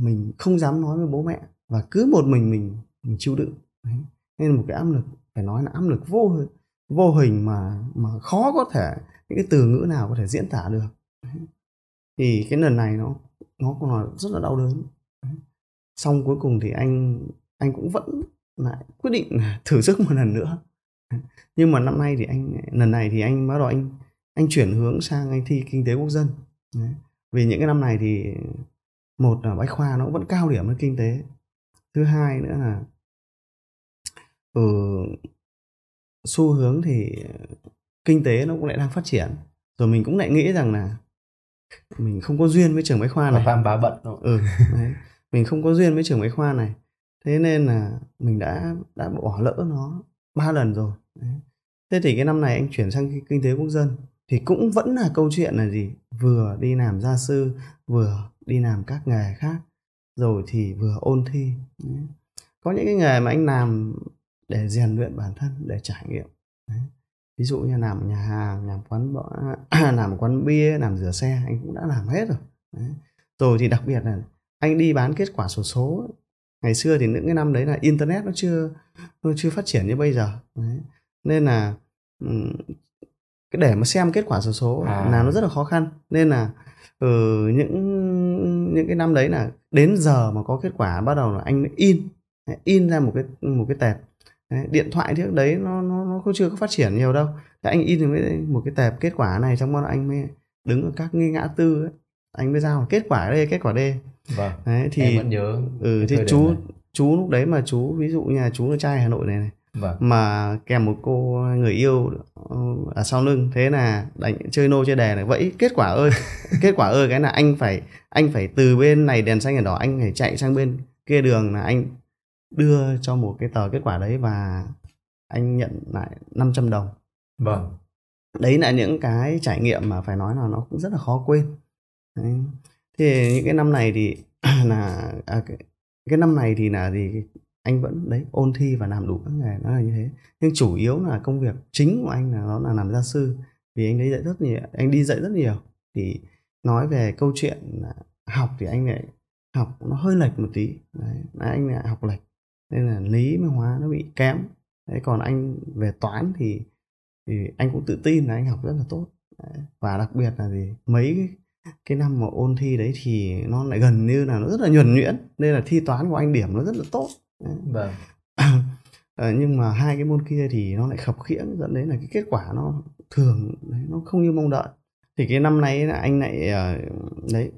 A: mình không dám nói với bố mẹ và cứ một mình mình mình chịu đựng Đấy. nên một cái áp lực, phải nói là áp lực vô vô hình mà mà khó có thể, những cái từ ngữ nào có thể diễn tả được Đấy. thì cái lần này nó nó còn là rất là đau đớn Đấy. xong cuối cùng thì anh anh cũng vẫn lại quyết định (laughs) thử sức một lần nữa nhưng mà năm nay thì anh, lần này thì anh bắt đầu anh anh chuyển hướng sang anh thi kinh tế quốc dân Đấy. vì những cái năm này thì, một là bách khoa nó vẫn cao điểm với kinh tế thứ hai nữa là ừ, xu hướng thì kinh tế nó cũng lại đang phát triển rồi mình cũng lại nghĩ rằng là mình không có duyên với trường bách khoa này
B: và và bận rồi.
A: ừ đấy. mình không có duyên với trường bách khoa này thế nên là mình đã đã bỏ lỡ nó ba lần rồi đấy. thế thì cái năm này anh chuyển sang kinh tế quốc dân thì cũng vẫn là câu chuyện là gì vừa đi làm gia sư vừa đi làm các nghề khác rồi thì vừa ôn thi đấy. có những cái nghề mà anh làm để rèn luyện bản thân để trải nghiệm đấy. ví dụ như làm nhà hàng làm quán (clears throat) làm quán bia làm rửa xe anh cũng đã làm hết rồi đấy. rồi thì đặc biệt là anh đi bán kết quả sổ số, số ngày xưa thì những cái năm đấy là internet nó chưa nó chưa phát triển như bây giờ đấy. nên là cái để mà xem kết quả sổ số, số à. là nó rất là khó khăn nên là ừ, những những cái năm đấy là đến giờ mà có kết quả bắt đầu là anh mới in. In ra một cái một cái tệp. Đấy, điện thoại trước đấy nó nó nó cũng chưa có phát triển nhiều đâu. Thế anh in mới một cái tệp kết quả này xong rồi anh mới đứng ở các nghi ngã tư ấy. anh mới giao kết quả đây kết quả đây
B: vâng. Đấy thì em vẫn nhớ
A: ừ thì chú chú lúc đấy mà chú ví dụ như là chú ở trai hà nội này này vâng. mà kèm một cô người yêu ờ, ở sau lưng thế là đánh chơi nô chơi đè này vậy kết quả ơi (laughs) kết quả ơi cái là anh phải anh phải từ bên này đèn xanh đèn đỏ anh phải chạy sang bên kia đường là anh đưa cho một cái tờ kết quả đấy và anh nhận lại 500 đồng
B: vâng
A: đấy là những cái trải nghiệm mà phải nói là nó cũng rất là khó quên đấy. thì những cái năm này thì (clears throat) là à, cái, cái năm này thì là gì anh vẫn đấy ôn thi và làm đủ các nghề nó là như thế. Nhưng chủ yếu là công việc chính của anh là nó là làm gia sư vì anh đấy dạy rất nhiều anh đi dạy rất nhiều. Thì nói về câu chuyện là học thì anh lại học nó hơi lệch một tí đấy, anh lại học lệch. Nên là lý với hóa nó bị kém. Đấy còn anh về toán thì thì anh cũng tự tin là anh học rất là tốt đấy. và đặc biệt là gì mấy cái năm mà ôn thi đấy thì nó lại gần như là nó rất là nhuần nhuyễn. Nên là thi toán của anh điểm nó rất là tốt
B: vâng.
A: À, (coughs) nhưng mà hai cái môn kia thì nó lại khập khiễng dẫn đến là cái kết quả nó thường nó không như mong đợi. Thì cái năm nay là anh lại ờ, đấy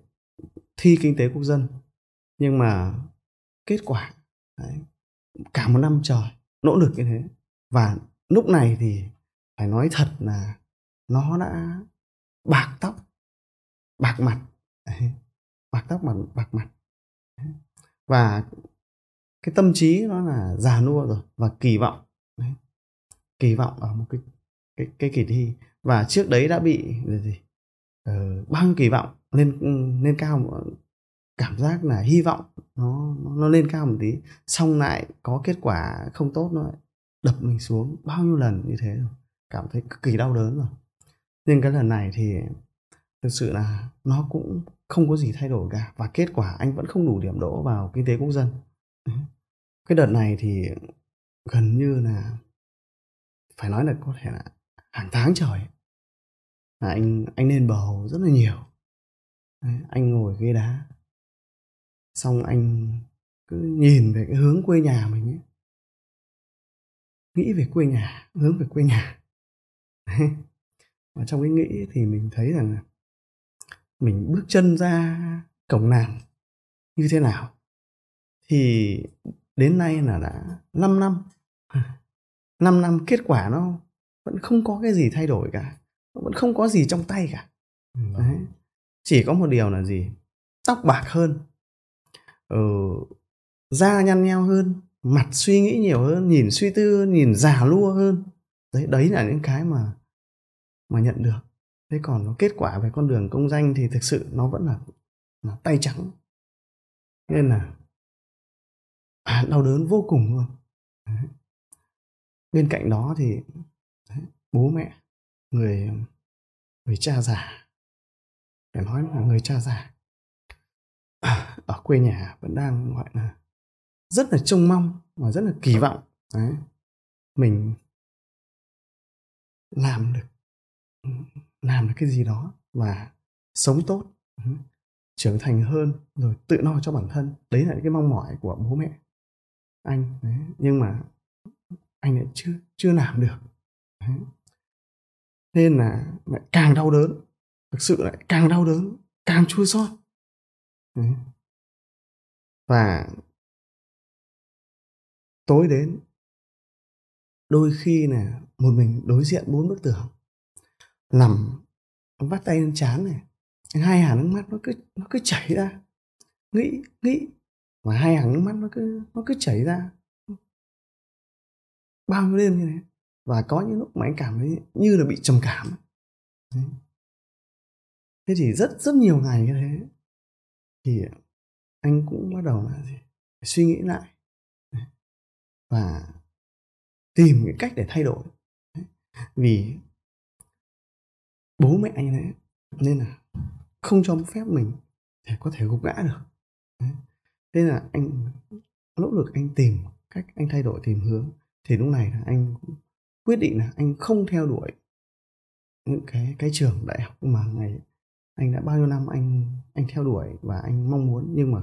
A: thi kinh tế quốc dân. Nhưng mà kết quả đấy, cả một năm trời nỗ lực như thế. Và lúc này thì phải nói thật là nó đã bạc tóc bạc mặt. Bạc tóc bạc bạc mặt. Và cái tâm trí nó là già nua rồi và kỳ vọng. Đấy. kỳ vọng ở một cái cái cái kỳ thi. Và trước đấy đã bị gì ờ, bao nhiêu kỳ vọng lên lên cao cảm giác là hy vọng nó nó lên cao một tí. Xong lại có kết quả không tốt nó đập mình xuống bao nhiêu lần như thế rồi cảm thấy cực kỳ đau đớn rồi. Nhưng cái lần này thì thực sự là nó cũng không có gì thay đổi cả và kết quả anh vẫn không đủ điểm đỗ vào kinh tế quốc dân cái đợt này thì gần như là phải nói là có thể là hàng tháng trời là anh anh lên bầu rất là nhiều. Đấy, anh ngồi ghế đá. Xong anh cứ nhìn về cái hướng quê nhà mình ấy. Nghĩ về quê nhà hướng về quê nhà. (laughs) Và trong cái nghĩ thì mình thấy rằng mình bước chân ra cổng làng như thế nào? Thì đến nay là đã 5 năm. 5 (laughs) năm kết quả nó vẫn không có cái gì thay đổi cả. Nó vẫn không có gì trong tay cả. Vâng. Đấy. chỉ có một điều là gì? Tóc bạc hơn. Ừ, da nhăn nheo hơn mặt suy nghĩ nhiều hơn nhìn suy tư hơn nhìn già lua hơn. Đấy đấy là những cái mà mà nhận được. Thế còn nó kết quả về con đường công danh thì thực sự nó vẫn là, là tay trắng. Nên là À, đau đớn vô cùng luôn. Đấy. bên cạnh đó thì đấy, bố mẹ người người cha già phải nói là người cha già (clears throat) ở quê nhà vẫn đang gọi là rất là trông mong và rất là kỳ vọng. Đấy. Mình làm được làm được cái gì đó và sống tốt ừ, trưởng thành hơn rồi tự lo cho bản thân. Đấy là những cái mong mỏi của bố mẹ anh, đấy. nhưng mà anh lại chưa chưa làm được đấy. nên là lại càng đau đớn, thực sự lại càng đau đớn, càng chua xót và tối đến, đôi khi là một mình đối diện bốn bức tường, nằm, vắt tay lên chán này, hai hàng nước mắt nó cứ nó cứ chảy ra nghĩ nghĩ và hai hàng nước mắt nó cứ nó cứ chảy ra. Bao nhiêu đêm như thế. Và có những lúc mà anh cảm thấy như là bị trầm cảm thế thì rất rất nhiều ngày như thế, thì anh cũng bắt đầu là gì? Suy nghĩ lại. Và tìm cái cách để thay đổi. Vì bố mẹ anh ấy, nên là không cho phép mình để có thể gục ngã được thế là anh nỗ lực anh tìm cách anh thay đổi tìm hướng thì lúc này là anh quyết định là anh không theo đuổi những cái cái trường đại học mà ngày anh đã bao nhiêu năm anh anh theo đuổi và anh mong muốn. Nhưng mà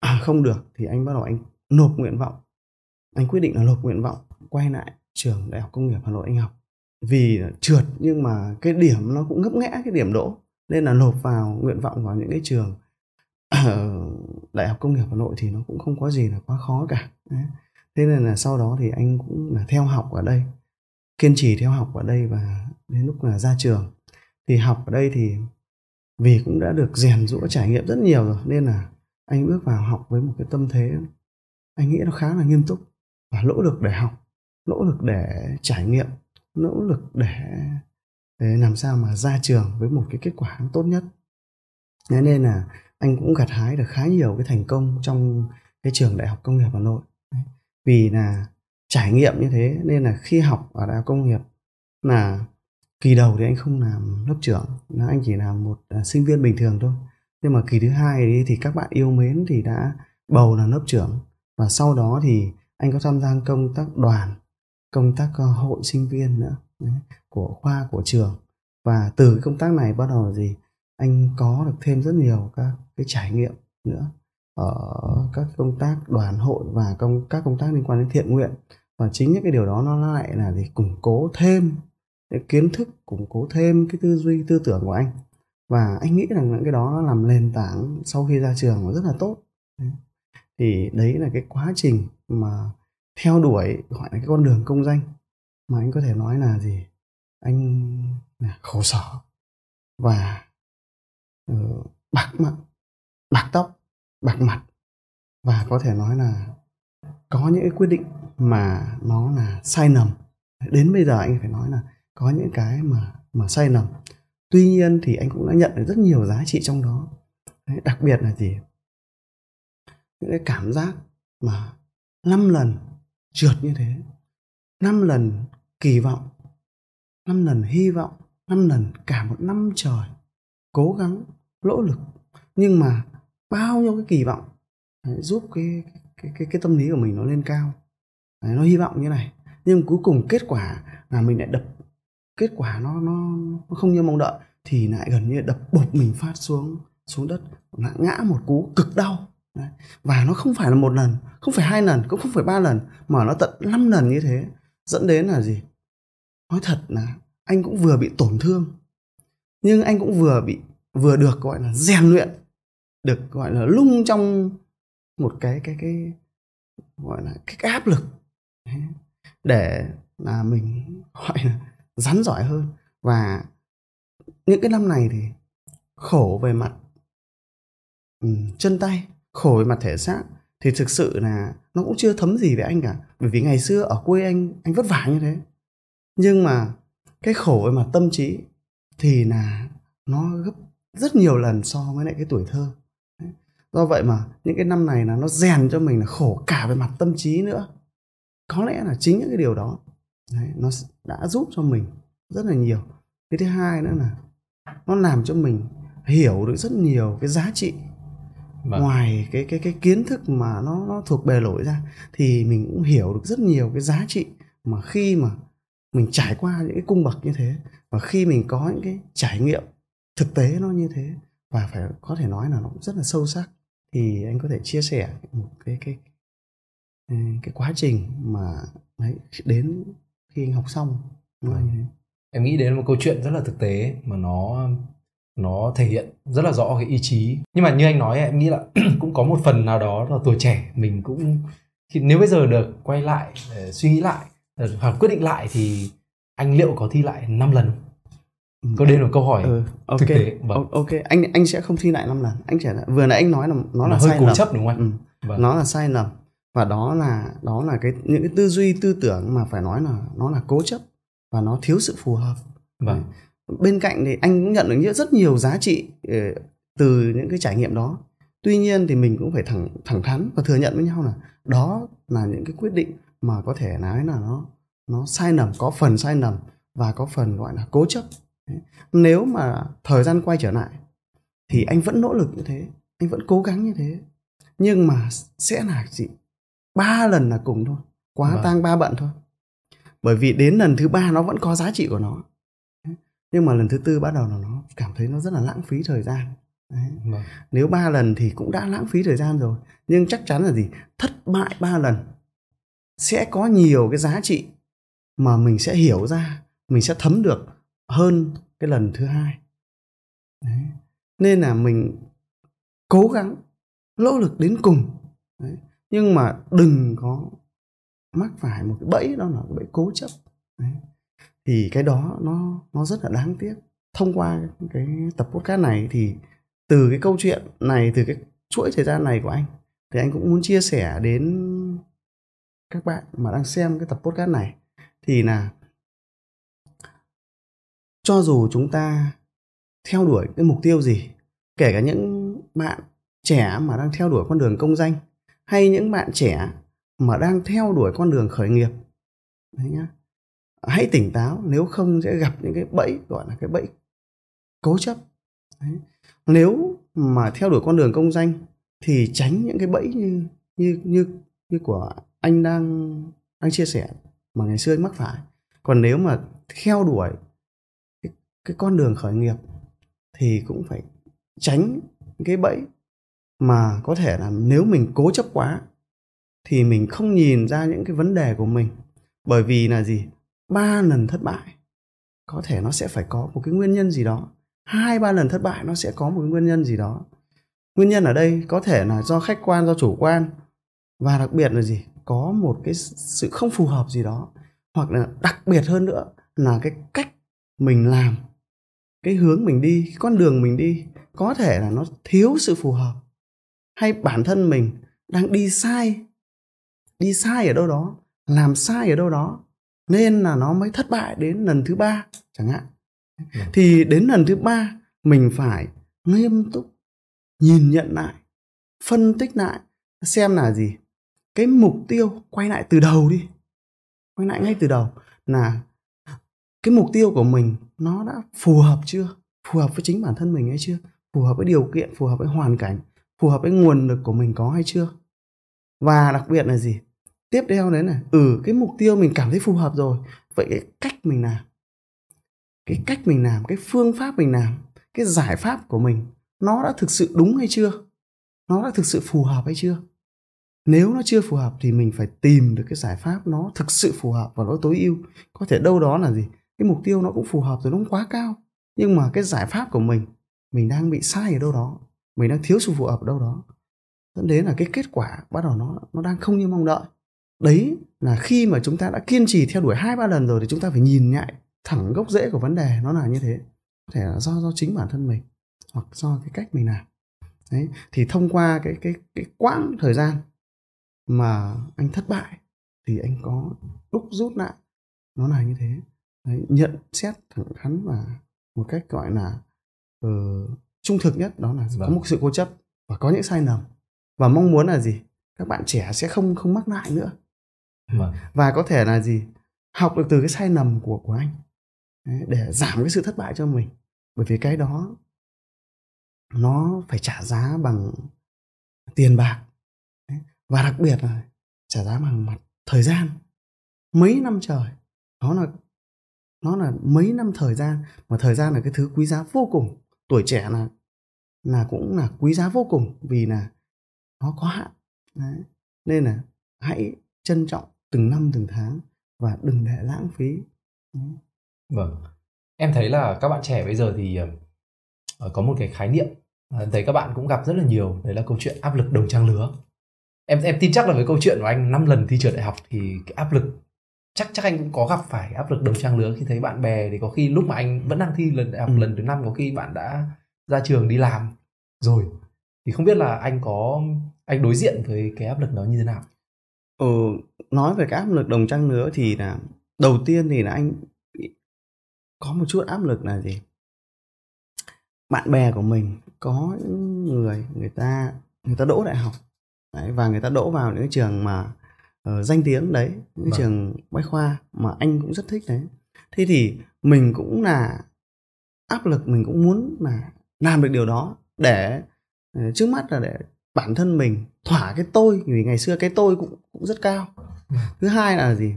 A: à, không được thì anh bắt đầu anh nộp nguyện vọng. Anh quyết định là nộp nguyện vọng quay lại trường đại học công nghiệp hà nội anh học. Vì trượt nhưng mà cái điểm nó cũng ngấp nghẽ cái điểm đỗ nên là nộp vào nguyện vọng vào những cái trường ờ, đại học công nghiệp hà nội thì nó cũng không có gì là quá khó cả. Thế nên là sau đó thì anh cũng là theo học ở đây kiên trì theo học ở đây và đến lúc là ra trường. Thì học ở đây thì vì cũng đã được rèn rũa trải nghiệm rất nhiều rồi nên là anh bước vào học với một cái tâm thế anh nghĩ nó khá là nghiêm túc và nỗ lực để học nỗ lực để trải nghiệm nỗ lực để, để làm sao mà ra trường với một cái kết quả tốt nhất. Thế nên là anh cũng gặt hái được khá nhiều cái thành công trong cái trường đại học công nghiệp hà nội. Vì là trải nghiệm như thế nên là khi học ở đại học công nghiệp là kỳ đầu thì anh không làm lớp trưởng anh chỉ làm một à, sinh viên bình thường thôi. Nhưng mà kỳ thứ hai thì các bạn yêu mến thì đã bầu là lớp trưởng. Và sau đó thì anh có tham gia công tác đoàn công tác ờ, hội sinh viên nữa đấy, của khoa của trường. Và từ cái công tác này bắt đầu là gì anh có được thêm rất nhiều các cái trải nghiệm nữa ở các công tác đoàn hội và công, các công tác liên quan đến thiện nguyện. Và chính những cái điều đó nó lại là để củng cố thêm cái kiến thức, củng cố thêm cái tư duy, tư tưởng của anh. Và anh nghĩ rằng những cái đó nó làm nền tảng sau khi ra trường nó rất là tốt. Thì đấy là cái quá trình mà theo đuổi, gọi là cái con đường công danh. Mà anh có thể nói là gì? Anh là khổ sở. Và Ờ, bạc mặt bạc tóc bạc mặt. Và có thể nói là có những cái quyết định mà nó là sai lầm. Đến bây giờ anh phải nói là có những cái mà mà sai lầm. Tuy nhiên thì anh cũng đã nhận được rất nhiều giá trị trong đó. Đấy, đặc biệt là gì? Những cái cảm giác mà năm lần trượt như thế năm lần kỳ vọng năm lần hy vọng năm lần cả một năm trời cố gắng lỗ lực. Nhưng mà bao nhiêu cái kỳ vọng đấy, giúp cái cái, cái cái tâm lý của mình nó lên cao. Đấy, nó hy vọng như này. Nhưng cuối cùng kết quả là mình lại đập kết quả nó nó, nó không như mong đợi thì lại gần như đập bột mình phát xuống xuống đất lại ngã một cú cực đau. Đấy. và nó không phải là một lần không phải hai lần cũng không phải ba lần mà nó tận năm lần như thế. Dẫn đến là gì? Nói thật là anh cũng vừa bị tổn thương nhưng anh cũng vừa bị vừa được gọi là rèn luyện, được gọi là lung trong một cái cái cái gọi là cái áp lực. Để là mình (laughs) gọi là rắn giỏi hơn. Và những cái năm này thì khổ về mặt chân tay, khổ về mặt thể xác thì thực sự là nó cũng chưa thấm gì với anh cả. Bởi vì ngày xưa ở quê anh anh vất vả như thế. Nhưng mà cái khổ về mặt tâm trí thì là nó gấp rất nhiều lần so với lại cái tuổi thơ. Do vậy mà những cái năm này là nó rèn cho mình là khổ cả về mặt tâm trí nữa. Có lẽ là chính những cái điều đó đấy, nó đã giúp cho mình rất là nhiều. Cái thứ hai nữa là nó làm cho mình hiểu được rất nhiều cái giá trị vâng. ngoài cái cái cái kiến thức mà nó nó thuộc bề nổi ra thì mình cũng hiểu được rất nhiều cái giá trị mà khi mà mình trải qua những cái cung bậc như thế và khi mình có những cái trải nghiệm thực tế nó như thế và phải có thể nói là nó cũng rất là sâu sắc thì anh có thể chia sẻ một cái cái ừ, cái quá trình mà đấy đến khi anh học xong nó là như thế.
B: em nghĩ đến một câu chuyện rất là thực tế mà nó nó thể hiện rất là rõ cái ý chí nhưng mà như anh nói em nghĩ là (clears throat) cũng có một phần nào đó là tuổi trẻ mình cũng nếu bây giờ được quay lại suy nghĩ lại hoặc quyết định lại thì anh liệu có thi lại 5 lần không? Có đây là một câu hỏi
A: ừ, ok.
B: thực tế. Vâng.
A: Ok. Anh anh sẽ không thi lại năm lần. Anh sẽ vừa nãy anh nói là nó là
B: hơi
A: sai
B: cố
A: lầm.
B: chấp đúng không anh?
A: Ừ.
B: Vâng.
A: nó là sai lầm. Và đó là đó là cái những cái tư duy tư tưởng mà phải nói là nó là cố chấp và nó thiếu sự phù hợp.
B: Vâng.
A: Bên cạnh thì anh cũng nhận được rất nhiều giá trị ờ, từ những cái trải nghiệm đó. Tuy nhiên thì mình cũng phải thẳng thẳng thắn và thừa nhận với nhau là đó là những cái quyết định mà có thể nói là nó nó sai lầm có phần sai lầm và có phần gọi là cố chấp. Nếu mà thời gian quay trở lại thì anh vẫn nỗ lực như thế anh vẫn cố gắng như thế nhưng mà sẽ là gì? Ba lần là cùng thôi quá
B: Vâng.
A: tang ba bận thôi. Bởi vì đến lần thứ ba nó vẫn có giá trị của nó. Nhưng mà lần thứ tư bắt đầu là nó cảm thấy nó rất là lãng phí thời gian. Đấy.
B: vâng.
A: Nếu ba lần thì cũng đã lãng phí thời gian rồi nhưng chắc chắn là gì? Thất bại ba lần sẽ có nhiều cái giá trị mà mình sẽ hiểu ra mình sẽ thấm được hơn cái lần thứ hai Đấy. nên là mình cố gắng, nỗ lực đến cùng Đấy. nhưng mà đừng có mắc phải một cái bẫy, đó là cái bẫy cố chấp Đấy. thì cái đó nó nó rất là đáng tiếc thông qua cái tập podcast này thì từ cái câu chuyện này, từ cái chuỗi thời gian này của anh, thì anh cũng muốn chia sẻ đến các bạn mà đang xem cái tập podcast này thì là cho dù chúng ta theo đuổi cái mục tiêu gì, kể cả những bạn trẻ mà đang theo đuổi con đường công danh, hay những bạn trẻ mà đang theo đuổi con đường khởi nghiệp, đấy nhá, hãy tỉnh táo nếu không sẽ gặp những cái bẫy, gọi là cái bẫy cố chấp, đấy. nếu mà theo đuổi con đường công danh thì tránh những cái bẫy như như như như của anh đang đang chia sẻ mà ngày xưa anh mắc phải còn nếu mà theo đuổi cái, con đường khởi nghiệp thì cũng phải tránh cái bẫy mà có thể là nếu mình cố chấp quá thì mình không nhìn ra những cái vấn đề của mình. Bởi vì là gì? Ba lần thất bại có thể nó sẽ phải có một cái nguyên nhân gì đó. Hai ba lần thất bại nó sẽ có một cái nguyên nhân gì đó. Nguyên nhân ở đây có thể là do khách quan do chủ quan. Và đặc biệt là gì? Có một cái sự không phù hợp gì đó. Hoặc là đặc biệt hơn nữa là cái cách mình làm cái hướng mình đi cái con đường mình đi có thể là nó thiếu sự phù hợp. Hay bản thân mình đang đi sai đi sai ở đâu đó làm sai ở đâu đó nên là nó mới thất bại đến lần thứ ba chẳng hạn.
B: Vâng.
A: thì đến lần thứ ba mình phải nghiêm túc nhìn nhận lại phân tích lại xem là gì? Cái mục tiêu quay lại từ đầu đi. Quay lại ngay từ đầu là cái mục tiêu của mình nó đã phù hợp chưa? Phù hợp với chính bản thân mình hay chưa? Phù hợp với điều kiện, phù hợp với hoàn cảnh, phù hợp với nguồn lực của mình có hay chưa? Và đặc biệt là gì? Tiếp theo đấy là ừ cái mục tiêu mình cảm thấy phù hợp rồi. Vậy cái cách mình làm, cái cách mình làm, cái phương pháp mình làm, cái giải pháp của mình nó đã thực sự đúng hay chưa? Nó đã thực sự phù hợp hay chưa? Nếu nó chưa phù hợp thì mình phải tìm được cái giải pháp nó thực sự phù hợp và nó tối ưu. Có thể đâu đó là gì? Cái mục tiêu nó cũng phù hợp rồi, nó cũng quá cao. Nhưng mà cái giải pháp của mình mình đang bị sai ở đâu đó, mình đang thiếu sự phù hợp ở đâu đó, dẫn đến là cái kết quả bắt đầu nó nó đang không như mong đợi. Đấy là khi mà chúng ta đã kiên trì theo đuổi hai, ba lần rồi thì chúng ta phải nhìn lại thẳng gốc rễ của vấn đề nó là như thế. Có thể là do do chính bản thân mình hoặc do cái cách mình làm. Đấy, thì thông qua cái cái cái quãng thời gian mà anh thất bại thì anh có đúc rút lại, nó là như thế đấy, nhận xét thẳng thắn và một cách gọi là ờ, trung thực nhất đó là có
B: Vâng.
A: một sự cố chấp và có những sai lầm. Và mong muốn là gì? Các bạn trẻ sẽ không không mắc lại nữa.
B: Vâng.
A: và có thể là gì? Học được từ cái sai lầm của của anh. Đấy, để giảm cái sự thất bại cho mình. Bởi vì cái đó nó phải trả giá bằng tiền bạc. Đấy. và đặc biệt là trả giá bằng mặt thời gian. Mấy năm trời nó là nó là mấy năm thời gian, mà thời gian là cái thứ quý giá vô cùng. Tuổi trẻ là là cũng là quý giá vô cùng vì là nó có hạn. Đấy. nên là hãy trân trọng từng năm, từng tháng và đừng để lãng phí.
B: Vâng. Em thấy là các bạn trẻ bây giờ thì ờ, ờ, có một cái khái niệm ờ, thấy các bạn cũng gặp rất là nhiều. Đấy là câu chuyện áp lực đồng trang lứa. Em em tin chắc là với câu chuyện của anh 5 lần thi trượt đại học thì cái áp lực chắc chắc anh cũng có gặp phải áp lực đồng trang lứa khi thấy bạn bè thì có khi lúc mà anh vẫn đang thi lần đại học ừ. lần thứ năm có khi bạn đã ra trường đi làm rồi. Thì không biết là anh có anh đối diện với cái áp lực đó như thế nào?
A: Ừ, nói về cái áp lực đồng trang lứa thì là đầu tiên thì là anh có một chút áp lực là gì? Bạn bè của mình có những người người ta người ta đỗ đại học. Đấy, và người ta đỗ vào những trường mà uh, danh tiếng đấy những vâng. trường bách khoa mà anh cũng rất thích đấy. Thế thì mình cũng là áp lực mình cũng muốn là làm được điều đó để uh, trước mắt là để bản thân mình thỏa cái tôi vì ngày xưa cái tôi cũng cũng rất cao. Vâng. thứ hai là gì?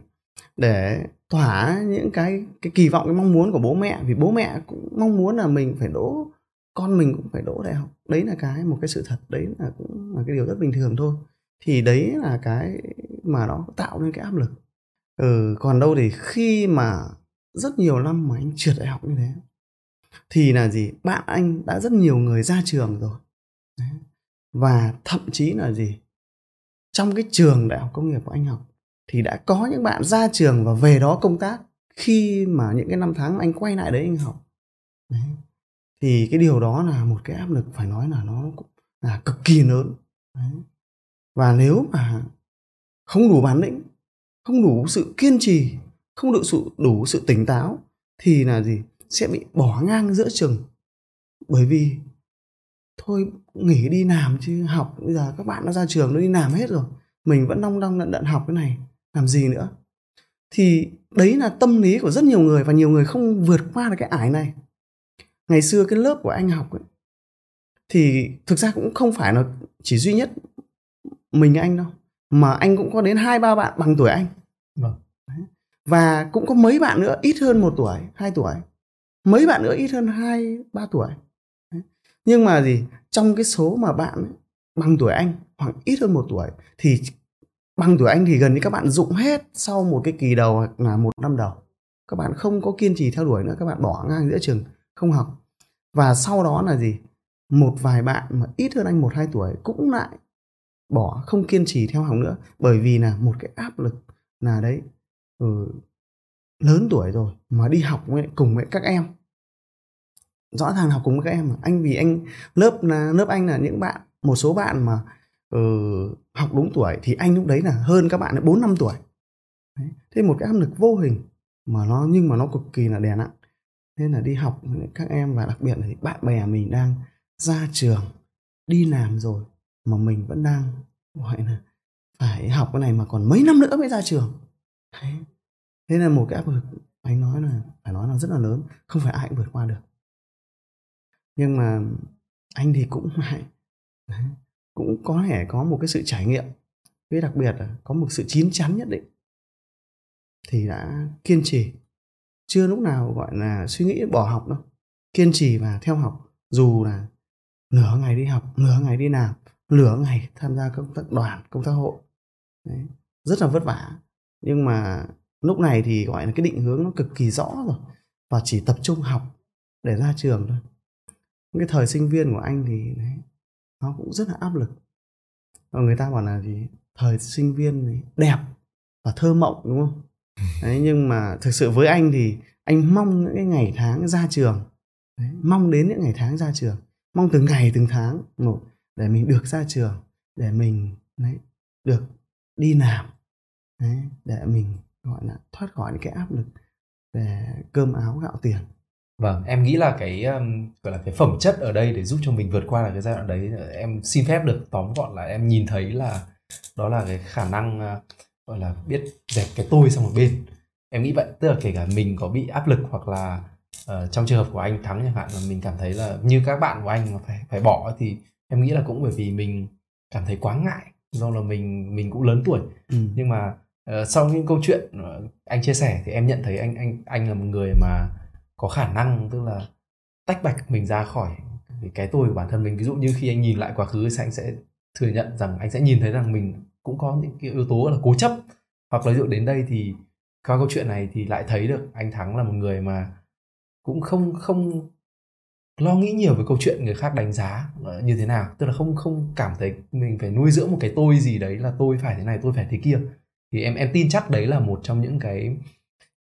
A: Để thỏa những cái cái kỳ vọng cái mong muốn của bố mẹ vì bố mẹ cũng mong muốn là mình phải đỗ con mình cũng phải đỗ đại học. Đấy là cái một cái sự thật đấy là cũng là cái điều rất bình thường thôi thì đấy là cái mà nó tạo nên cái áp lực ừ, còn đâu thì khi mà rất nhiều năm mà anh trượt đại học như thế thì là gì bạn anh đã rất nhiều người ra trường rồi đấy. và thậm chí là gì trong cái trường đại học công nghiệp của anh học thì đã có những bạn ra trường và về đó công tác khi mà những cái năm tháng anh quay lại đấy anh học đấy. thì cái điều đó là một cái áp lực phải nói là nó cũng là cực kỳ lớn đấy và nếu mà không đủ bản lĩnh không đủ sự kiên trì không đủ sự đủ sự tỉnh táo thì là gì? Sẽ bị bỏ ngang giữa chừng. Bởi vì thôi nghỉ đi làm chứ học bây giờ các bạn đã ra trường nó đi làm hết rồi mình vẫn long đong lận đận học cái này làm gì nữa? Thì đấy là tâm lý của rất nhiều người và nhiều người không vượt qua được cái ải này. Ngày xưa cái lớp của anh học ấy, thì thực ra cũng không phải là chỉ duy nhất mình anh đâu. Mà anh cũng có đến hai ba bạn bằng tuổi anh. Vâng. và cũng có mấy bạn nữa ít hơn một tuổi hai tuổi. Mấy bạn nữa ít hơn hai ba tuổi. Nhưng mà gì trong cái số mà bạn bằng tuổi anh hoặc ít hơn một tuổi thì bằng tuổi anh thì gần như các bạn dụng hết sau một cái kỳ đầu hoặc là một năm đầu. Các bạn không có kiên trì theo đuổi nữa các bạn bỏ ngang giữa trường không học. Và sau đó là gì? Một vài bạn mà ít hơn anh một hai tuổi cũng lại bỏ không kiên trì theo học nữa. Bởi vì là một cái áp lực là đấy ừ, lớn tuổi rồi mà đi học với, cùng với các em. Rõ ràng học cùng với các em mà. Anh vì anh lớp là lớp anh là những bạn một số bạn mà ừ, học đúng tuổi thì anh lúc đấy là hơn các bạn bốn năm tuổi. Đấy. thế một cái áp lực vô hình mà nó nhưng mà nó cực kỳ là đè nặng. Nên là đi học với các em và đặc biệt là bạn bè mình đang ra trường đi làm rồi mà mình vẫn đang, gọi là, phải học cái này mà còn mấy năm nữa mới ra trường. Đấy. thế là một cái áp lực, anh nói là, phải nói là rất là lớn, không phải ai cũng vượt qua được. Nhưng mà anh thì cũng lại cũng có thể có một cái sự trải nghiệm. Với đặc biệt là có một sự chín chắn nhất định. Thì đã kiên trì. Chưa lúc nào, gọi là, suy nghĩ bỏ học đâu. Kiên trì và theo học. Dù là nửa ngày đi học, nửa ngày đi làm nửa ngày tham gia công tác đoàn công tác hội. Đấy. rất là vất vả. Nhưng mà lúc này thì gọi là cái định hướng nó cực kỳ rõ rồi và chỉ tập trung học để ra trường thôi. Cái thời sinh viên của anh thì đấy, nó cũng rất là áp lực. Và người ta bảo là gì? Thời sinh viên thì đẹp và thơ mộng đúng không? (laughs) Đấy nhưng mà thực sự với anh thì anh mong những cái ngày tháng ra trường. Đấy, mong đến những ngày tháng ra trường mong từng ngày từng tháng một để mình được ra trường để mình đấy, được đi làm đấy, để mình gọi là thoát khỏi những cái áp lực về cơm áo gạo tiền
B: Vâng, em nghĩ là cái um, gọi là cái phẩm chất ở đây để giúp cho mình vượt qua là cái giai đoạn đấy ờ, em xin phép được tóm gọn là em nhìn thấy là đó là cái khả năng uh, gọi là biết dẹp cái tôi sang một bên. Em nghĩ vậy, tức là kể cả mình có bị áp lực hoặc là uh, trong trường hợp của anh thắng chẳng hạn là mình cảm thấy là như các bạn của anh mà phải phải bỏ thì em nghĩ là cũng bởi vì mình cảm thấy quá ngại do là mình mình cũng lớn tuổi. Ừ. Nhưng mà uh, sau những câu chuyện uh, anh chia sẻ thì em nhận thấy anh anh anh là một người mà có khả năng tức là tách bạch mình ra khỏi cái tôi của bản thân mình ví dụ như khi anh nhìn lại quá khứ thì anh sẽ thừa nhận rằng anh sẽ nhìn thấy rằng mình cũng có những cái yếu tố là cố chấp hoặc là ví dụ đến đây thì qua câu chuyện này thì lại thấy được anh thắng là một người mà cũng không không lo nghĩ nhiều về câu chuyện người khác đánh giá như thế nào tức là không không cảm thấy mình phải nuôi dưỡng một cái tôi gì đấy là tôi phải thế này tôi phải thế kia thì em em tin chắc đấy là một trong những cái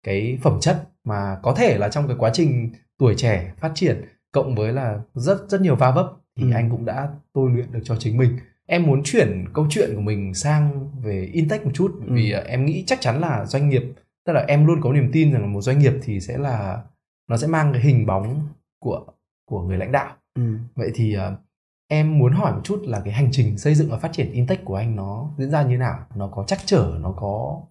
B: cái phẩm chất mà có thể là trong cái quá trình tuổi trẻ phát triển cộng với là rất rất nhiều va vấp thì ừ. anh cũng đã tôi luyện được cho chính mình em muốn chuyển câu chuyện của mình sang về intech một chút ừ. vì em nghĩ chắc chắn là doanh nghiệp tức là em luôn có niềm tin rằng một doanh nghiệp thì sẽ là nó sẽ mang cái hình bóng của của người lãnh đạo. Ừ. vậy thì uh, em muốn hỏi một chút là cái hành trình xây dựng và phát triển intech của anh nó diễn ra như nào? Nó có chắc trở nó có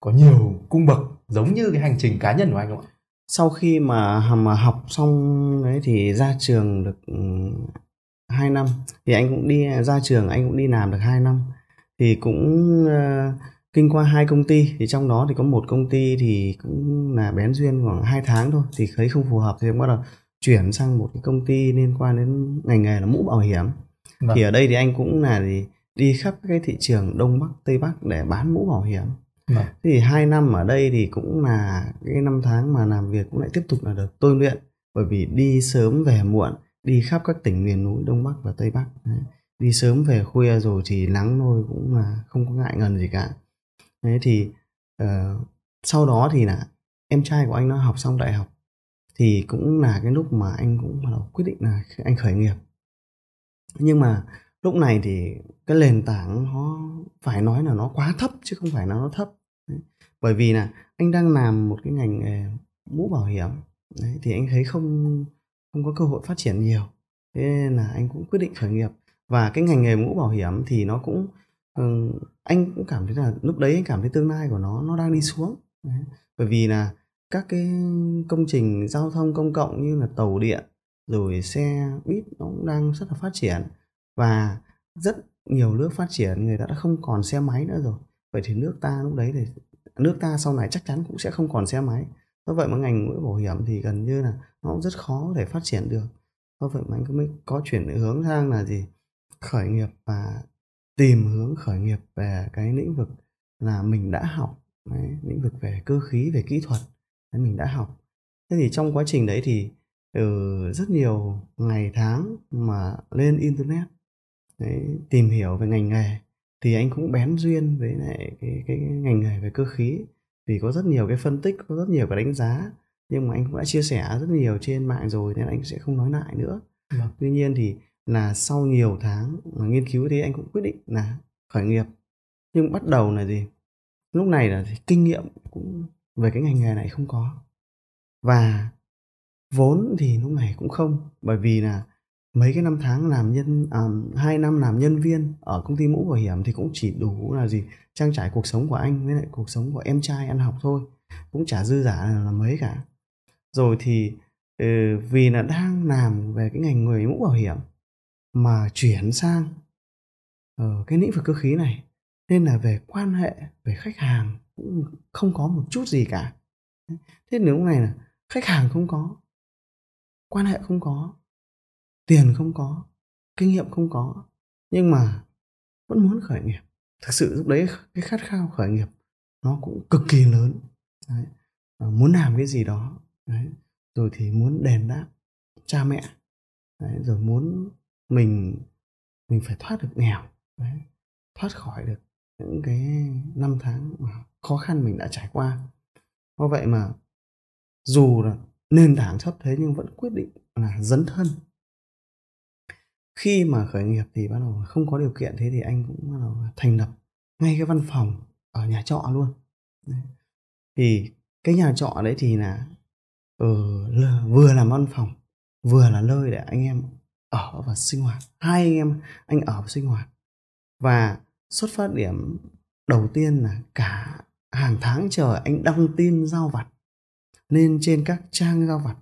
B: có nhiều cung bậc giống như cái hành trình cá nhân của anh không ạ?
A: Sau khi mà mà học xong đấy thì ra trường được ừ, 2 năm. Thì anh cũng đi ra trường anh cũng đi làm được 2 năm. Thì cũng uh, kinh qua hai công ty. Thì trong đó thì có một công ty thì cũng là bén duyên khoảng 2 tháng thôi. Thì thấy không phù hợp thì bắt đầu chuyển sang một cái công ty liên quan đến ngành nghề là mũ bảo hiểm vâng. thì ở đây thì anh cũng là gì đi khắp cái thị trường đông bắc tây bắc để bán mũ bảo hiểm vâng. thì hai năm ở đây thì cũng là cái năm tháng mà làm việc cũng lại tiếp tục là được tôi luyện bởi vì đi sớm về muộn đi khắp các tỉnh miền núi đông bắc và tây bắc Đấy. đi sớm về khuya rồi thì nắng nôi cũng là không có ngại ngần gì cả Đấy thì uh, sau đó thì là em trai của anh nó học xong đại học thì cũng là cái lúc mà anh cũng bắt đầu quyết định là anh khởi nghiệp. Nhưng mà lúc này thì cái nền tảng nó phải nói là nó quá thấp chứ không phải là nó thấp. Đấy. bởi vì là anh đang làm một cái ngành nghề mũ bảo hiểm. Đấy, thì anh thấy không không có cơ hội phát triển nhiều. Thế nên là anh cũng quyết định khởi nghiệp. Và cái ngành nghề mũ bảo hiểm thì nó cũng ừ, anh cũng cảm thấy là lúc đấy anh cảm thấy tương lai của nó nó đang đi xuống. Đấy. bởi vì là các cái công trình giao thông công cộng như là tàu điện rồi xe buýt nó cũng đang rất là phát triển và rất nhiều nước phát triển người ta đã không còn xe máy nữa rồi. Vậy thì nước ta lúc đấy thì nước ta sau này chắc chắn cũng sẽ không còn xe máy. Do vậy mà ngành mũi bảo hiểm thì gần như là nó cũng rất khó để phát triển được. Do vậy mà anh mới có chuyển hướng sang là gì? Khởi nghiệp và tìm hướng khởi nghiệp về cái lĩnh vực là mình đã học đấy, lĩnh vực về cơ khí về kỹ thuật mình đã học. Thế thì trong quá trình đấy thì ừ, rất nhiều ngày tháng mà lên internet đấy, tìm hiểu về ngành nghề thì anh cũng bén duyên với lại cái, cái ngành nghề về cơ khí. Vì có rất nhiều cái phân tích có rất nhiều cái đánh giá nhưng mà anh cũng đã chia sẻ rất nhiều trên mạng rồi nên anh sẽ không nói lại nữa. Vâng. tuy nhiên thì là sau nhiều tháng mà nghiên cứu thì anh cũng quyết định là khởi nghiệp. Nhưng bắt đầu là gì? Lúc này là kinh nghiệm cũng về cái ngành nghề này không có. Và vốn thì lúc này cũng không bởi vì là mấy cái năm tháng làm nhân à, hai năm làm nhân viên ở công ty mũ bảo hiểm thì cũng chỉ đủ là gì trang trải cuộc sống của anh với lại cuộc sống của em trai ăn học thôi cũng chả dư giả là mấy cả. Rồi thì ừ, vì là đang làm về cái ngành người mũ bảo hiểm mà chuyển sang ở cái lĩnh vực cơ khí này nên là về quan hệ, về khách hàng cũng không có một chút gì cả thế nếu này là khách hàng không có, quan hệ không có, tiền không có, kinh nghiệm không có, nhưng mà vẫn muốn khởi nghiệp thực sự lúc đấy cái khát khao khởi nghiệp nó cũng cực kỳ lớn đấy. muốn làm cái gì đó, đấy. rồi thì muốn đền đáp cha mẹ, đấy. rồi muốn mình mình phải thoát được nghèo, đấy. thoát khỏi được những cái năm tháng mà khó khăn mình đã trải qua. Do vậy mà dù là nền tảng thấp thế nhưng vẫn quyết định là dấn thân. Khi mà khởi nghiệp thì bắt đầu không có điều kiện thế thì anh cũng bắt đầu thành lập ngay cái văn phòng ở nhà trọ luôn. Thì cái nhà trọ đấy thì là ừ, vừa làm văn phòng vừa là nơi để anh em ở và sinh hoạt. Hai anh em anh ở và sinh hoạt. Và xuất phát điểm đầu tiên là cả hàng tháng trời anh đăng tin giao vặt lên trên các trang giao vặt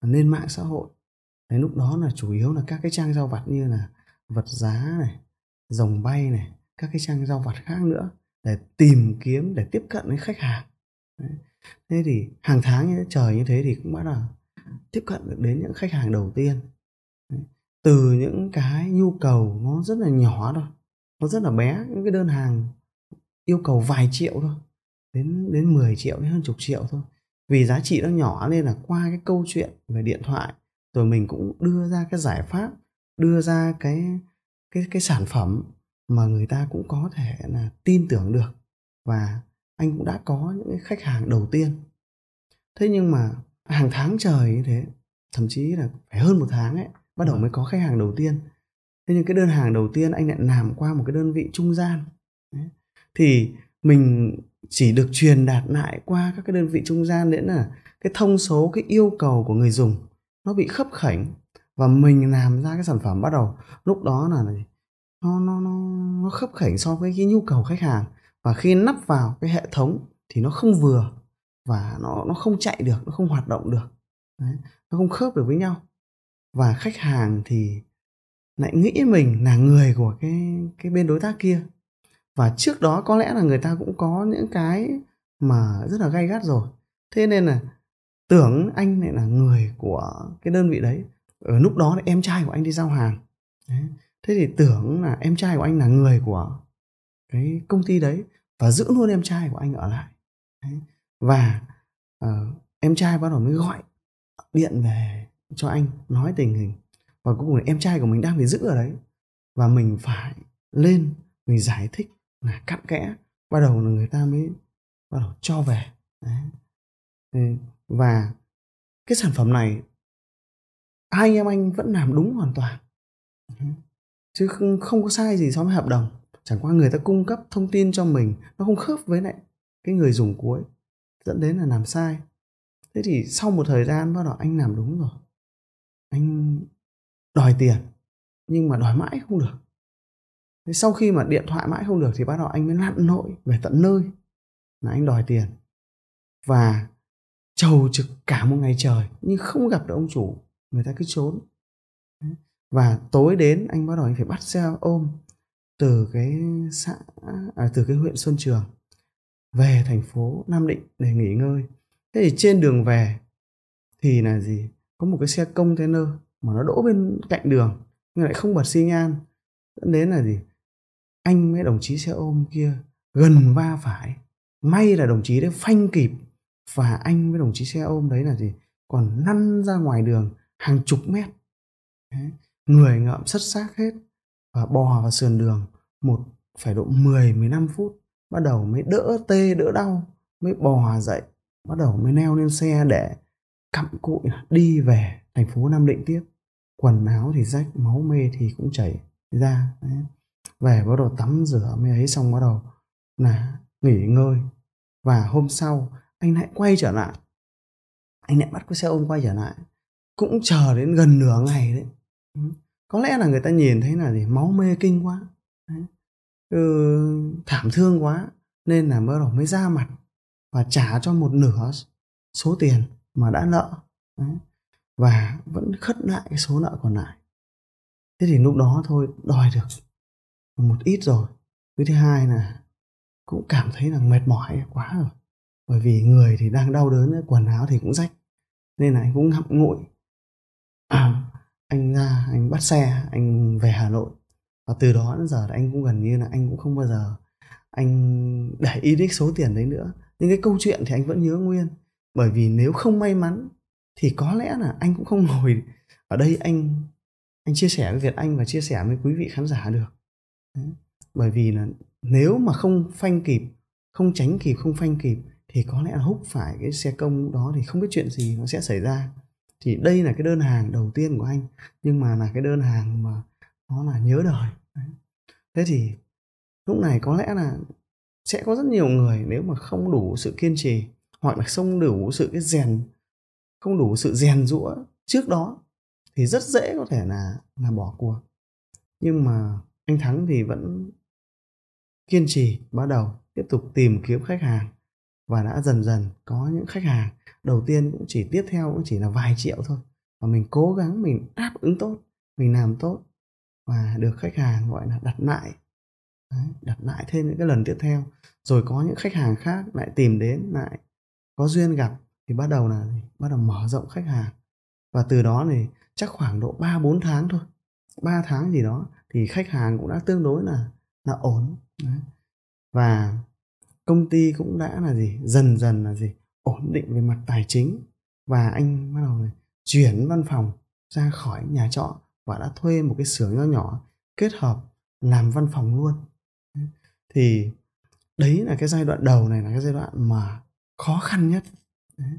A: lên mạng xã hội Đấy, lúc đó là chủ yếu là các cái trang giao vặt như là vật giá này dòng bay này các cái trang giao vặt khác nữa để tìm kiếm để tiếp cận với khách hàng Đấy. thế thì hàng tháng như trời như thế thì cũng bắt đầu tiếp cận được đến những khách hàng đầu tiên Đấy. từ những cái nhu cầu nó rất là nhỏ thôi nó rất là bé những cái đơn hàng yêu cầu vài triệu thôi đến đến 10 triệu đến hơn chục triệu thôi. Vì giá trị nó nhỏ nên là qua cái câu chuyện về điện thoại rồi mình cũng đưa ra cái giải pháp đưa ra cái cái cái sản phẩm mà người ta cũng có thể là tin tưởng được và anh cũng đã có những cái khách hàng đầu tiên. Thế nhưng mà hàng tháng trời như thế thậm chí là phải hơn một tháng ấy bắt đầu mới có khách hàng đầu tiên thế nhưng cái đơn hàng đầu tiên anh lại làm qua một cái đơn vị trung gian. Đấy. thì mình chỉ được truyền đạt lại qua các cái đơn vị trung gian đến là cái thông số cái yêu cầu của người dùng nó bị khấp khảnh và mình làm ra cái sản phẩm bắt đầu. Lúc đó là nó nó nó nó khấp khảnh so với cái nhu cầu khách hàng và khi nắp vào cái hệ thống thì nó không vừa và nó nó không chạy được nó không hoạt động được. Đấy, nó không khớp được với nhau. Và khách hàng thì lại nghĩ mình là người của cái cái bên đối tác kia. Và trước đó có lẽ là người ta cũng có những cái mà rất là gay gắt rồi. Thế nên là tưởng anh lại là người của cái đơn vị đấy. Ở lúc đó là em trai của anh đi giao hàng. Đấy. thế thì tưởng là em trai của anh là người của cái công ty đấy và giữ luôn em trai của anh ở lại. Đấy. và uh, em trai bắt đầu mới gọi điện về cho anh nói tình hình và cuối cùng em trai của mình đang bị giữ ở đấy. Và mình phải lên mình giải thích là cặn kẽ bắt đầu là người ta mới bắt đầu cho về. Đấy. và cái sản phẩm này hai anh em anh vẫn làm đúng hoàn toàn. Chứ không, không có sai gì so với hợp đồng. Chẳng qua người ta cung cấp thông tin cho mình nó không khớp với lại cái người dùng cuối dẫn đến là làm sai. Thế thì sau một thời gian bắt đầu anh làm đúng rồi. Anh đòi tiền nhưng mà đòi mãi không được. Thế sau khi mà điện thoại mãi không được thì bắt đầu anh mới lặn nội về tận nơi là anh đòi tiền. Và trầu trực cả một ngày trời nhưng không gặp được ông chủ người ta cứ trốn. Và tối đến anh bắt đầu anh phải bắt xe ôm từ cái xã à, từ cái huyện Xuân Trường về thành phố Nam Định để nghỉ ngơi. Thế thì trên đường về thì là gì? Có một cái xe container mà nó đỗ bên cạnh đường, nhưng lại không bật xi nhan dẫn đến là gì? Anh với đồng chí xe ôm kia gần va phải. May là đồng chí đấy phanh kịp, và anh với đồng chí xe ôm đấy là gì? Còn lăn ra ngoài đường hàng chục mét. Đấy. người ngợm sất xác hết, và bò vào sườn đường một phải độ 10 15 phút, bắt đầu mới đỡ tê, đỡ đau, mới bò dậy, bắt đầu mới leo lên xe để cặm cụi đi về thành phố Nam Định tiếp quần áo thì rách máu mê thì cũng chảy ra đấy. về bắt đầu tắm rửa mới ấy xong bắt đầu là nghỉ ngơi và hôm sau anh lại quay trở lại anh lại bắt cái xe ôm quay trở lại cũng chờ đến gần nửa ngày đấy có lẽ là người ta nhìn thấy là gì máu mê kinh quá đấy. Ừ, thảm thương quá nên là bắt đầu mới ra mặt và trả cho một nửa số tiền mà đã nợ đấy và vẫn khất lại cái số nợ còn lại. Thế thì lúc đó thôi đòi được một ít rồi. Cái thứ hai là cũng cảm thấy là mệt mỏi quá rồi. Bởi vì người thì đang đau đớn quần áo thì cũng rách nên là anh cũng ngậm ngụi. (clears throat) À, anh ra anh bắt xe anh về hà nội. Và từ đó đến giờ anh cũng gần như là anh cũng không bao giờ anh để ý đến số tiền đấy nữa. Nhưng cái câu chuyện thì anh vẫn nhớ nguyên. Bởi vì nếu không may mắn thì có lẽ là anh cũng không ngồi ở đây anh anh chia sẻ với Việt Anh và chia sẻ với quý vị khán giả được đấy. bởi vì là nếu mà không phanh kịp, không tránh kịp, không phanh kịp thì có lẽ là húc phải cái xe công đó thì không biết chuyện gì nó sẽ xảy ra thì đây là cái đơn hàng đầu tiên của anh, nhưng mà là cái đơn hàng mà nó là nhớ đời đấy. thế thì lúc này có lẽ là sẽ có rất nhiều người nếu mà không đủ sự kiên trì, hoặc là không đủ sự cái rèn không đủ sự rèn rũa trước đó thì rất dễ có thể là là bỏ cuộc. Nhưng mà anh thắng thì vẫn kiên trì bắt đầu tiếp tục tìm kiếm khách hàng và đã dần dần có những khách hàng. Đầu tiên cũng chỉ tiếp theo cũng chỉ là vài triệu thôi và mình cố gắng mình đáp ứng tốt mình làm tốt và được khách hàng gọi là đặt lại Đấy, đặt lại thêm những cái lần tiếp theo. Rồi có những khách hàng khác lại tìm đến lại có duyên gặp thì bắt đầu là bắt đầu mở rộng khách hàng. Và từ đó thì chắc khoảng độ 3 4 tháng thôi. 3 tháng gì đó thì khách hàng cũng đã tương đối là là ổn. Đấy. và công ty cũng đã là gì? Dần dần là gì? Ổn định về mặt tài chính. Và anh bắt đầu chuyển văn phòng ra khỏi nhà trọ và đã thuê một cái xưởng nhỏ nhỏ kết hợp làm văn phòng luôn. Thì đấy là cái giai đoạn đầu này là cái giai đoạn mà khó khăn nhất đấy.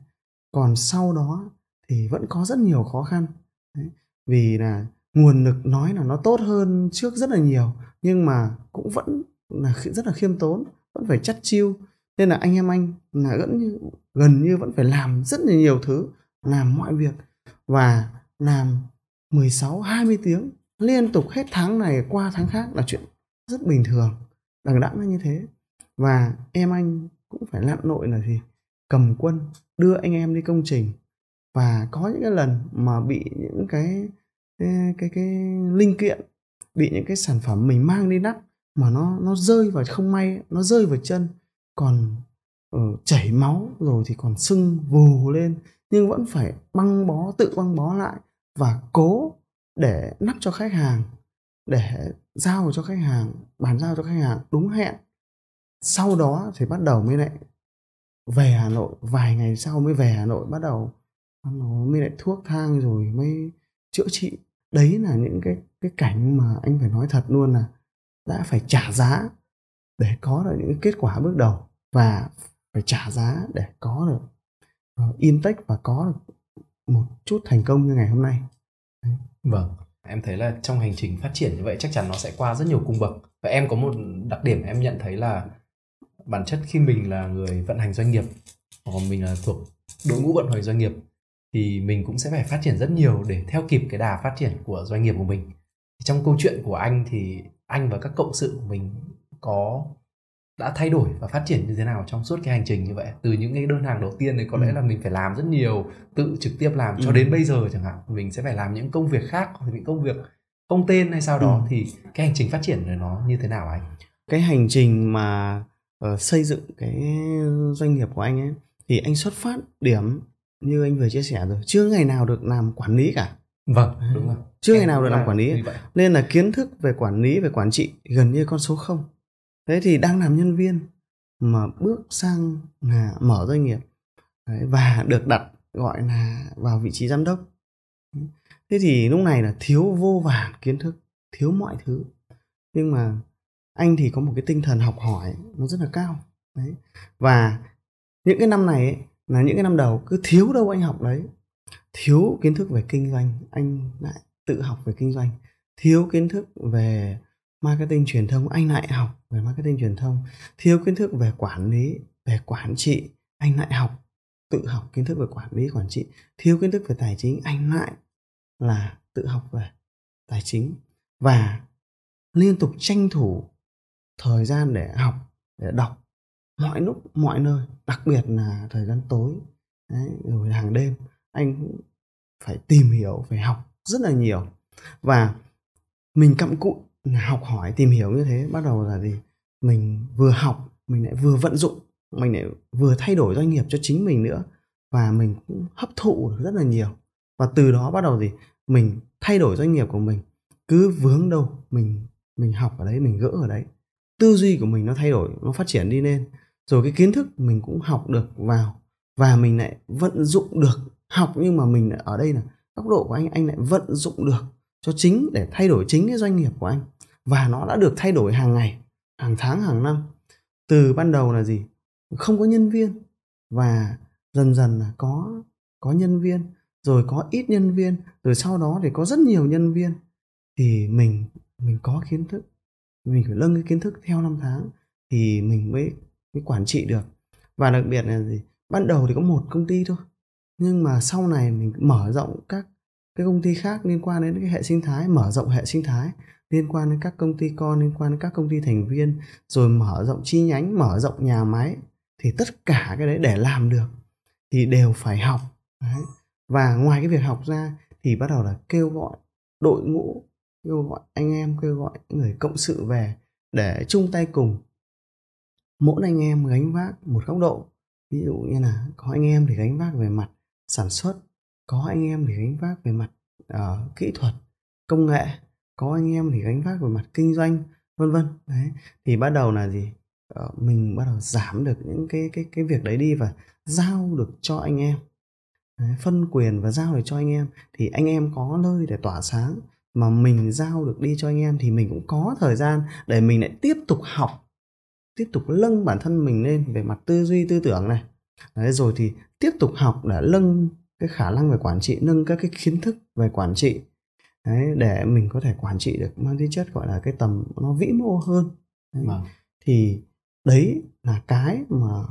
A: còn sau đó thì vẫn có rất nhiều khó khăn đấy. vì là nguồn lực nói là nó tốt hơn trước rất là nhiều, nhưng mà cũng vẫn là rất là khiêm tốn, vẫn phải chắt chiêu nên là anh em anh là gần như gần như vẫn phải làm rất là nhiều thứ, làm mọi việc và làm 16 20 tiếng liên tục hết tháng này qua tháng khác là chuyện rất bình thường, đằng đẵng như thế và em anh cũng phải lặn nội là gì cầm quân đưa anh em đi công trình. Và có những cái lần mà bị những cái cái cái, cái linh kiện bị những cái sản phẩm mình mang đi nắp mà nó nó rơi vào không may nó rơi vào chân còn uh, chảy máu rồi thì còn sưng vù lên nhưng vẫn phải băng bó tự băng bó lại và cố để nắp cho khách hàng để giao cho khách hàng bàn giao cho khách hàng đúng hẹn. Sau đó thì bắt đầu mới lại về Hà Nội vài ngày sau mới về Hà Nội bắt đầu. Nó mới lại thuốc thang rồi mới chữa trị. Đấy là những cái cái cảnh mà anh phải nói thật luôn là đã phải trả giá để có được những kết quả bước đầu và phải trả giá để có được uh, intake và có được một chút thành công như ngày hôm nay.
B: Đấy. vâng em thấy là trong hành trình phát triển như vậy chắc chắn nó sẽ qua rất nhiều cung bậc. Và em có một đặc điểm em nhận thấy là bản chất khi mình là người vận hành doanh nghiệp hoặc mình là thuộc đội ngũ vận hành doanh nghiệp thì mình cũng sẽ phải phát triển rất nhiều để theo kịp cái đà phát triển của doanh nghiệp của mình trong câu chuyện của anh thì anh và các cộng sự của mình có đã thay đổi và phát triển như thế nào trong suốt cái hành trình như vậy từ những cái đơn hàng đầu tiên thì có ừ. lẽ là mình phải làm rất nhiều tự trực tiếp làm cho ừ. đến bây giờ chẳng hạn mình sẽ phải làm những công việc khác hoặc những công việc không tên hay sao đó ừ. thì cái hành trình phát triển này nó như thế nào anh
A: cái hành trình mà uh, xây dựng cái doanh nghiệp của anh ấy thì anh xuất phát điểm như anh vừa chia sẻ rồi chưa ngày nào được làm quản lý cả.
B: Vâng đúng rồi.
A: Chưa em ngày nào được làm quản lý nên là kiến thức về quản lý về quản trị gần như con số không. Thế thì đang làm nhân viên mà bước sang là mở doanh nghiệp Đấy, và được đặt gọi là vào vị trí giám đốc. Thế thì lúc này là thiếu vô vàn kiến thức thiếu mọi thứ. Nhưng mà anh thì có một cái tinh thần học hỏi nó rất là cao đấy. Và những cái năm này ấy, là những cái năm đầu cứ thiếu đâu anh học đấy. Thiếu kiến thức về kinh doanh anh lại tự học về kinh doanh. Thiếu kiến thức về marketing truyền thông anh lại học về marketing truyền thông. Thiếu kiến thức về quản lý về quản trị anh lại học tự học kiến thức về quản lý quản trị. Thiếu kiến thức về tài chính anh lại là tự học về tài chính. Và liên tục tranh thủ thời gian để học để đọc mọi lúc mọi nơi đặc biệt là thời gian tối đấy, rồi hàng đêm anh cũng phải tìm hiểu phải học rất là nhiều. Và mình cặm cụi học hỏi tìm hiểu như thế bắt đầu là gì? Mình vừa học mình lại vừa vận dụng mình lại vừa thay đổi doanh nghiệp cho chính mình nữa và mình cũng hấp thụ được rất là nhiều. Và từ đó bắt đầu gì? Mình thay đổi doanh nghiệp của mình cứ vướng đâu mình mình học ở đấy mình gỡ ở đấy tư duy của mình nó thay đổi, nó phát triển đi lên. Rồi cái kiến thức mình cũng học được vào và mình lại vận dụng được. Học nhưng mà mình ở đây là góc độ của anh anh lại vận dụng được cho chính để thay đổi chính cái doanh nghiệp của anh. Và nó đã được thay đổi hàng ngày, hàng tháng, hàng năm. Từ ban đầu là gì? Không có nhân viên và dần dần là có có nhân viên, rồi có ít nhân viên, rồi sau đó thì có rất nhiều nhân viên. Thì mình mình có kiến thức mình phải nâng cái kiến thức theo năm tháng thì mình mới mới quản trị được. Và đặc biệt là gì? Ban đầu thì có một công ty thôi, nhưng mà sau này mình mở rộng các cái công ty khác liên quan đến cái hệ sinh thái, mở rộng hệ sinh thái liên quan đến các công ty con, liên quan đến các công ty thành viên, rồi mở rộng chi nhánh, mở rộng nhà máy, thì tất cả cái đấy để làm được thì đều phải học. Đấy. và ngoài cái việc học ra thì bắt đầu là kêu gọi đội ngũ kêu gọi anh em kêu gọi người cộng sự về để chung tay cùng. Mỗi anh em gánh vác một góc độ. Ví dụ như là có anh em thì gánh vác về mặt sản xuất có anh em thì gánh vác về mặt uh, kỹ thuật công nghệ có anh em thì gánh vác về mặt kinh doanh vân vân. Đấy thì bắt đầu là gì? Uh, mình bắt đầu giảm được những cái cái cái việc đấy đi và giao được cho anh em. Đấy, phân quyền và giao được cho anh em thì anh em có nơi để tỏa sáng mà mình giao được đi cho anh em thì mình cũng có thời gian để mình lại tiếp tục học tiếp tục nâng bản thân mình lên về mặt tư duy tư tưởng này đấy rồi thì tiếp tục học để nâng cái khả năng về quản trị nâng các cái kiến thức về quản trị đấy, để mình có thể quản trị được mang tính chất gọi là cái tầm nó vĩ mô hơn đấy.
B: Vâng.
A: thì đấy là cái mà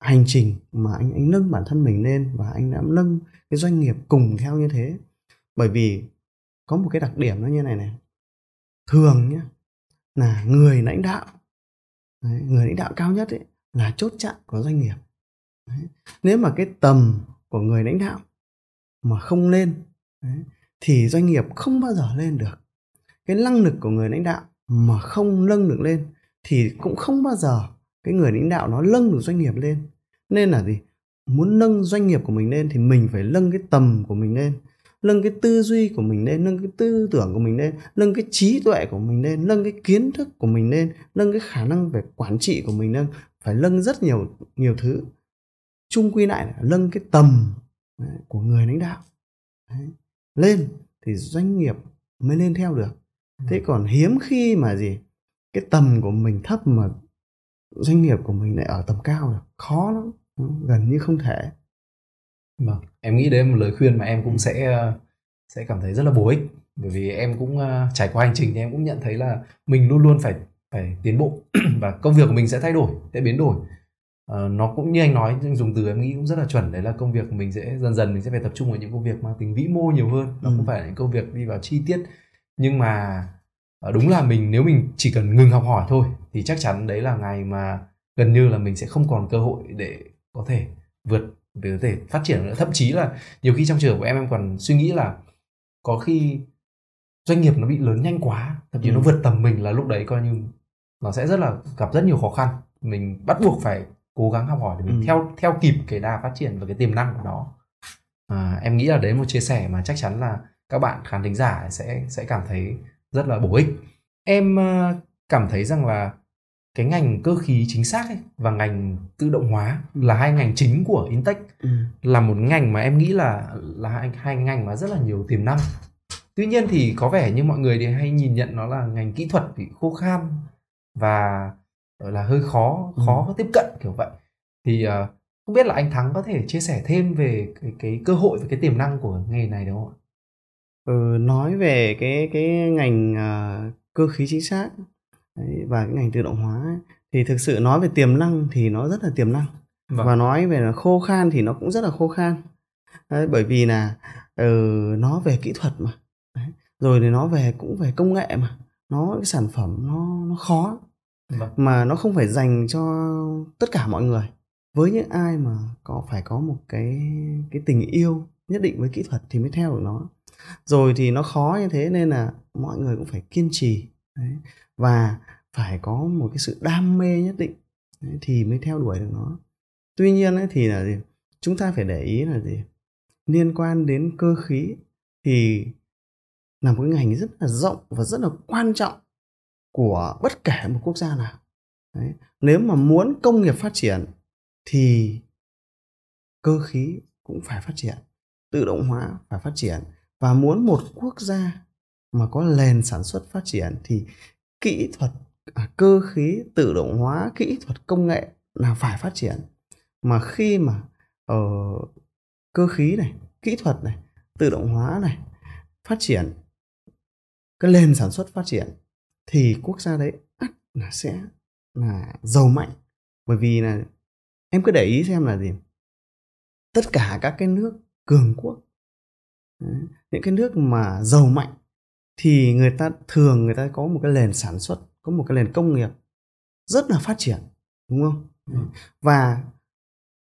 A: hành trình mà anh anh nâng bản thân mình lên và anh đã nâng cái doanh nghiệp cùng theo như thế bởi vì có một cái đặc điểm nó như này này. Thường nhé là người lãnh đạo đấy, người lãnh đạo cao nhất ấy là chốt chặn của doanh nghiệp. Đấy. nếu mà cái tầm của người lãnh đạo mà không lên đấy, thì doanh nghiệp không bao giờ lên được. Cái năng lực của người lãnh đạo mà không nâng được lên thì cũng không bao giờ cái người lãnh đạo nó nâng được doanh nghiệp lên. Nên là gì? Muốn nâng doanh nghiệp của mình lên thì mình phải nâng cái tầm của mình lên nâng cái tư duy của mình lên nâng cái tư tưởng của mình lên nâng cái trí tuệ của mình lên nâng cái kiến thức của mình lên nâng cái khả năng về quản trị của mình lên phải nâng rất nhiều nhiều thứ. Chung quy lại là nâng cái tầm của người lãnh đạo. Đấy, lên thì doanh nghiệp mới lên theo được. Thế còn hiếm khi mà gì cái tầm của mình thấp mà doanh nghiệp của mình lại ở tầm cao được khó lắm gần như không thể
B: Vâng, em nghĩ đấy là một lời khuyên mà em cũng sẽ ờ, sẽ cảm thấy rất là bổ ích bởi vì em cũng ờ, trải qua hành trình thì em cũng nhận thấy là mình luôn luôn phải phải tiến bộ (clears throat) và công việc của mình sẽ thay đổi, sẽ biến đổi. Ờ, nó cũng như anh nói dùng từ em nghĩ cũng rất là chuẩn đấy là công việc của mình sẽ dần dần mình sẽ phải tập trung vào những công việc mang tính vĩ mô nhiều hơn, nó
A: Ừ.
B: không phải là những công việc đi vào chi tiết nhưng mà đúng là mình nếu mình chỉ cần ngừng học hỏi thôi thì chắc chắn đấy là ngày mà gần như là mình sẽ không còn cơ hội để có thể vượt để có thể phát triển nữa thậm chí là nhiều khi trong trường của em em còn suy nghĩ là có khi doanh nghiệp nó bị lớn nhanh quá thậm chí
A: Ừ.
B: nó vượt tầm mình là lúc đấy coi như nó sẽ rất là gặp rất nhiều khó khăn mình bắt buộc phải cố gắng học hỏi để mình
A: Ừ.
B: theo theo kịp cái đà phát triển và cái tiềm năng của nó à, em nghĩ là đấy một chia sẻ mà chắc chắn là các bạn khán thính giả sẽ sẽ cảm thấy rất là bổ ích em ờ, cảm thấy rằng là cái ngành cơ khí chính xác ấy và ngành tự động hóa
A: Ừ.
B: là hai ngành chính của Intech
A: ừ.
B: là một ngành mà em nghĩ là là hai, hai ngành mà rất là nhiều tiềm năng tuy nhiên thì có vẻ như mọi người thì hay nhìn nhận nó là ngành kỹ thuật bị khô khan và là hơi khó
A: Ừ.
B: khó tiếp cận kiểu vậy thì ờ, không biết là anh Thắng có thể chia sẻ thêm về cái, cái cơ hội và cái tiềm năng của nghề này đúng không ạ?
A: Ừ, nói về cái cái ngành à, cơ khí chính xác đấy, và cái ngành tự động hóa ấy, thì thực sự nói về tiềm năng thì nó rất là tiềm năng
B: Vâng.
A: và nói về là khô khan thì nó cũng rất là khô khan đấy, bởi vì là ừ, nó về kỹ thuật mà đấy. rồi thì nó về cũng về công nghệ mà nó cái sản phẩm nó nó khó
B: Vâng.
A: mà nó không phải dành cho tất cả mọi người với những ai mà có phải có một cái cái tình yêu nhất định với kỹ thuật thì mới theo được nó rồi thì nó khó như thế nên là mọi người cũng phải kiên trì đấy và phải có một cái sự đam mê nhất định đấy, thì mới theo đuổi được nó. Tuy nhiên ấy, thì là gì? Chúng ta phải để ý là gì? Liên quan đến cơ khí thì là một cái ngành rất là rộng và rất là quan trọng của bất kể một quốc gia nào. Đấy. nếu mà muốn công nghiệp phát triển thì cơ khí cũng phải phát triển tự động hóa phải phát triển. Và muốn một quốc gia mà có nền sản xuất phát triển thì kỹ thuật à, cơ khí tự động hóa kỹ thuật công nghệ là phải phát triển. Mà khi mà ở cơ khí này kỹ thuật này tự động hóa này phát triển cái nền sản xuất phát triển thì quốc gia đấy ắt là sẽ là giàu mạnh. Bởi vì là em cứ để ý xem là gì? Tất cả các cái nước cường quốc những cái nước mà giàu mạnh thì người ta thường người ta có một cái nền sản xuất có một cái nền công nghiệp rất là phát triển đúng không?
B: Ừ.
A: và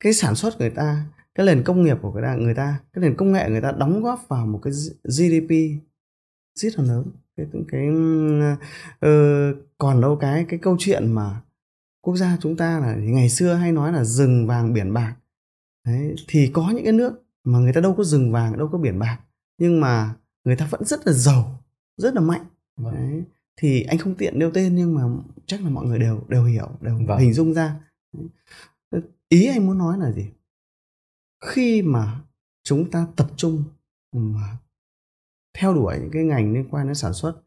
A: cái sản xuất người ta cái nền công nghiệp của người ta người ta cái nền công nghệ người ta đóng góp vào một cái GDP rất là lớn. Cái cái ờ, còn đâu cái cái câu chuyện mà quốc gia chúng ta là ngày xưa hay nói là rừng vàng biển bạc. Đấy, thì có những cái nước mà người ta đâu có rừng vàng đâu có biển bạc nhưng mà người ta vẫn rất là giàu rất là mạnh
B: Vâng.
A: Đấy. thì anh không tiện nêu tên nhưng mà chắc là mọi người đều đều hiểu đều
B: Vâng.
A: hình dung ra ý anh muốn nói là gì khi mà chúng ta tập trung mà theo đuổi những cái ngành liên quan đến sản xuất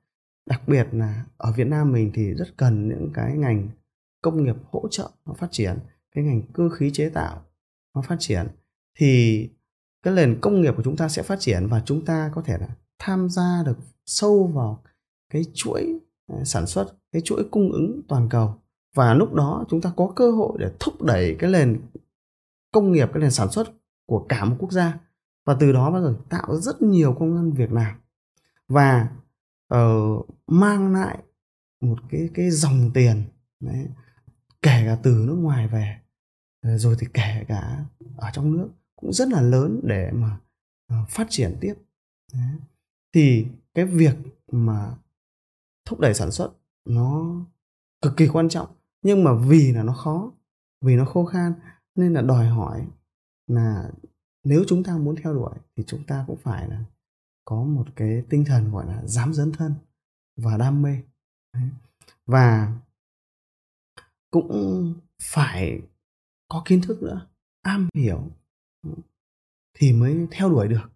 A: đặc biệt là ở Việt Nam mình thì rất cần những cái ngành công nghiệp hỗ trợ nó phát triển cái ngành cơ khí chế tạo nó phát triển thì cái nền công nghiệp của chúng ta sẽ phát triển và chúng ta có thể là tham gia được sâu vào cái chuỗi à, sản xuất cái chuỗi cung ứng toàn cầu. Và lúc đó chúng ta có cơ hội để thúc đẩy cái nền công nghiệp cái nền sản xuất của cả một quốc gia. Và từ đó bắt đầu tạo rất nhiều công an việc làm. Và uh, mang lại một cái cái dòng tiền đấy, kể cả từ nước ngoài về ờ, rồi thì kể cả ở trong nước cũng rất là lớn để mà uh, phát triển tiếp đấy thì cái việc mà thúc đẩy sản xuất nó cực kỳ quan trọng, nhưng mà vì là nó khó, vì nó khô khan, nên là đòi hỏi là nếu chúng ta muốn theo đuổi thì chúng ta cũng phải là có một cái tinh thần gọi là dám dấn thân và đam mê Đấy. và cũng phải có kiến thức nữa, am hiểu thì mới theo đuổi được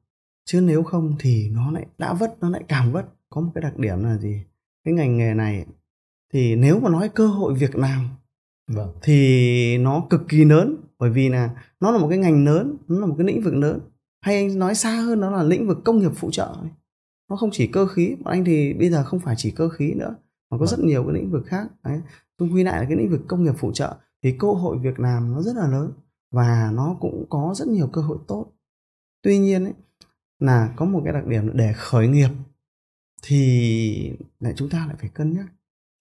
A: chứ nếu không thì nó lại đã vất nó lại càng vất. Có một cái đặc điểm là gì? Cái ngành nghề này thì nếu mà nói cơ hội việc làm
B: vâng.
A: thì nó cực kỳ lớn. Bởi vì là nó là một cái ngành lớn nó là một cái lĩnh vực lớn. Hay anh nói xa hơn nó là lĩnh vực công nghiệp phụ trợ nó không chỉ cơ khí bọn anh thì bây giờ không phải chỉ cơ khí nữa mà có rất nhiều cái lĩnh vực khác. Đấy. Chung quy lại là cái lĩnh vực công nghiệp phụ trợ thì cơ hội việc làm nó rất là lớn và nó cũng có rất nhiều cơ hội tốt. Tuy nhiên ấy, là có một cái đặc điểm để khởi nghiệp thì lại chúng ta lại phải cân nhắc.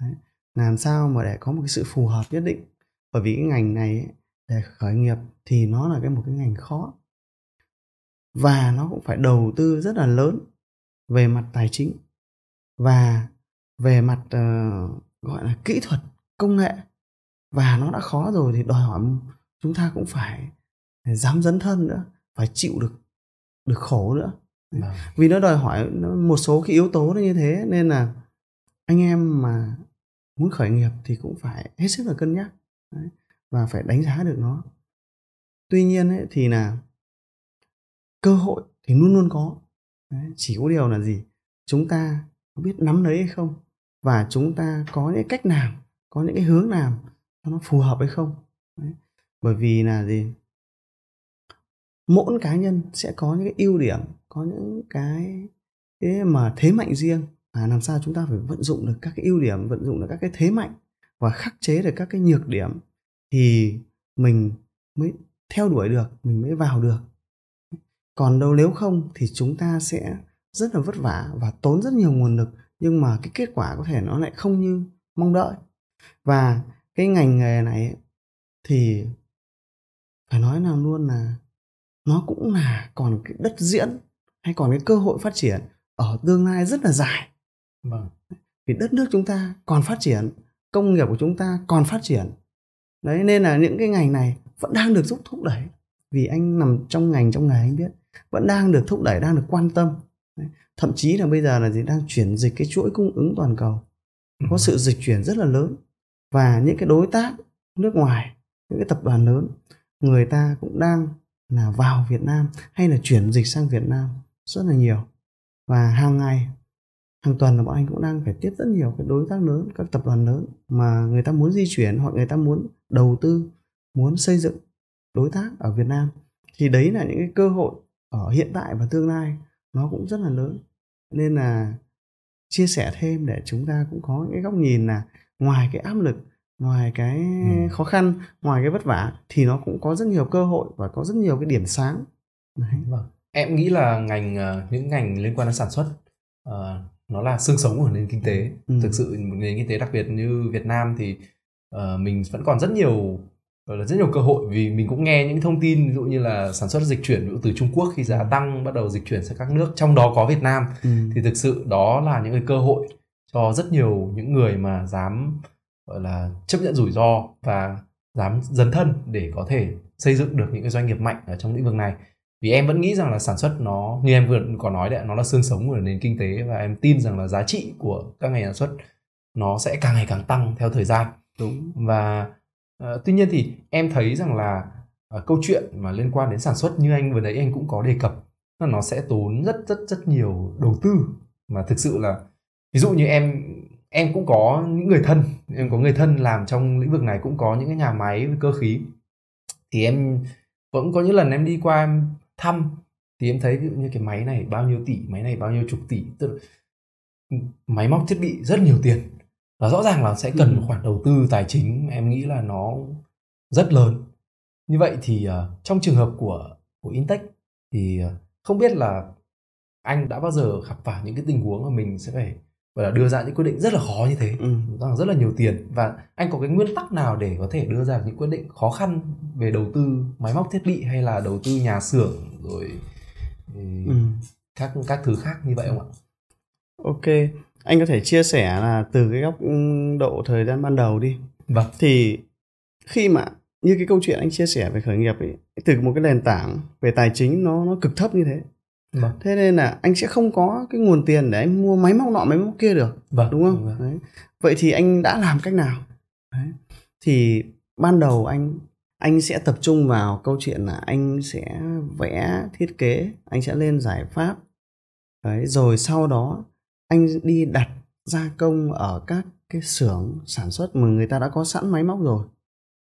A: Đấy. làm sao mà để có một cái sự phù hợp nhất định. Bởi vì cái ngành này ấy, để khởi nghiệp thì nó là cái một cái ngành khó. Và nó cũng phải đầu tư rất là lớn về mặt tài chính và về mặt uh, gọi là kỹ thuật công nghệ. Và nó đã khó rồi thì đòi hỏi chúng ta cũng phải dám dấn thân nữa phải chịu được được khổ nữa
B: vâng
A: vì nó đòi hỏi một số cái yếu tố nó như thế nên là anh em mà muốn khởi nghiệp thì cũng phải hết sức là cân nhắc Đấy. và phải đánh giá được nó tuy nhiên ấy, thì là cơ hội thì luôn luôn có Đấy. chỉ có điều là gì chúng ta có biết nắm lấy hay không và chúng ta có những cách làm có những cái hướng làm cho nó phù hợp hay không Đấy. bởi vì là gì mỗi cá nhân sẽ có những cái ưu điểm có những cái thế mà thế mạnh riêng. À, làm sao chúng ta phải vận dụng được các cái ưu điểm vận dụng được các cái thế mạnh và khắc chế được các cái nhược điểm thì mình mới theo đuổi được mình mới vào được. Còn đâu nếu không thì chúng ta sẽ rất là vất vả và tốn rất nhiều nguồn lực nhưng mà cái kết quả có thể nó lại không như mong đợi. Và cái ngành nghề này thì phải nói là luôn là nó cũng là còn cái đất diễn hay còn cái cơ hội phát triển ở tương lai rất là dài.
B: Vâng.
A: Vì đất nước chúng ta còn phát triển công nghiệp của chúng ta còn phát triển. Đấy nên là những cái ngành này vẫn đang được giúp thúc đẩy. Vì anh nằm trong ngành trong nghề anh biết vẫn đang được thúc đẩy đang được quan tâm. Đấy. thậm chí là bây giờ là gì đang chuyển dịch cái chuỗi cung ứng toàn cầu. Có sự dịch chuyển rất là lớn. Và những cái đối tác nước ngoài những cái tập đoàn lớn người ta cũng đang là vào Việt Nam hay là chuyển dịch sang Việt Nam rất là nhiều. Và hàng ngày, hàng tuần là bọn anh cũng đang phải tiếp rất nhiều cái đối tác lớn, các tập đoàn lớn mà người ta muốn di chuyển hoặc người ta muốn đầu tư, muốn xây dựng đối tác ở Việt Nam. Thì đấy là những cái cơ hội ở hiện tại và tương lai nó cũng rất là lớn. Nên là chia sẻ thêm để chúng ta cũng có cái góc nhìn là ngoài cái áp lực ngoài cái
B: Ừ.
A: khó khăn ngoài cái vất vả thì nó cũng có rất nhiều cơ hội và có rất nhiều cái điểm sáng đấy.
B: Vâng. Em nghĩ là ngành ờ, những ngành liên quan đến sản xuất ờ, nó là xương sống của nền kinh tế.
A: Ừ.
B: Thực sự một nền kinh tế đặc biệt như Việt Nam thì ờ, mình vẫn còn rất nhiều là rất nhiều cơ hội vì mình cũng nghe những thông tin ví dụ như là sản xuất dịch chuyển ví dụ từ Trung Quốc khi giá tăng bắt đầu dịch chuyển sang các nước trong đó có Việt Nam
A: Ừ.
B: thì thực sự đó là những cái cơ hội cho rất nhiều những người mà dám gọi là chấp nhận rủi ro và dám dấn thân để có thể xây dựng được những cái doanh nghiệp mạnh ở trong lĩnh vực này. Vì em vẫn nghĩ rằng là sản xuất nó như em vừa có nói đấy nó là xương sống của nền kinh tế và em tin rằng là giá trị của các ngành sản xuất nó sẽ càng ngày càng tăng theo thời gian.
A: Đúng.
B: Và uh, tuy nhiên thì em thấy rằng là uh, câu chuyện mà liên quan đến sản xuất như anh vừa nãy anh cũng có đề cập là nó sẽ tốn rất rất rất nhiều đầu tư. Mà thực sự là ví dụ như em em cũng có những người thân em có người thân làm trong lĩnh vực này cũng có những cái nhà máy cơ khí. Thì em vẫn có những lần em đi qua em thăm thì em thấy ví dụ như cái máy này bao nhiêu tỷ máy này bao nhiêu chục tỷ tức là máy móc thiết bị rất nhiều tiền. Và rõ ràng là sẽ cần một khoản đầu tư tài chính em nghĩ là nó rất lớn. Như vậy thì uh, trong trường hợp của của Intech thì uh, không biết là anh đã bao giờ gặp phải những cái tình huống mà mình sẽ phải gọi là đưa ra những quyết định rất là khó như thế
A: ừ.
B: rất là nhiều tiền và anh có cái nguyên tắc nào để có thể đưa ra những quyết định khó khăn về đầu tư máy móc thiết bị hay là đầu tư nhà xưởng rồi
A: ừ.
B: các các thứ khác như vậy không ạ?
A: Ok, anh có thể chia sẻ là từ cái góc độ thời gian ban đầu đi.
B: Vâng.
A: Thì khi mà như cái câu chuyện anh chia sẻ về khởi nghiệp ấy, từ một cái nền tảng về tài chính nó nó cực thấp như thế.
B: Vâng.
A: Thế nên là anh sẽ không có cái nguồn tiền để anh mua máy móc nọ máy móc kia được,
B: Vâng.
A: đúng không?
B: Vâng.
A: Đấy. Vậy thì anh đã làm cách nào? Đấy. Thì ban đầu anh anh sẽ tập trung vào câu chuyện là anh sẽ vẽ thiết kế, anh sẽ lên giải pháp. Đấy, rồi sau đó anh đi đặt gia công ở các cái xưởng sản xuất mà người ta đã có sẵn máy móc rồi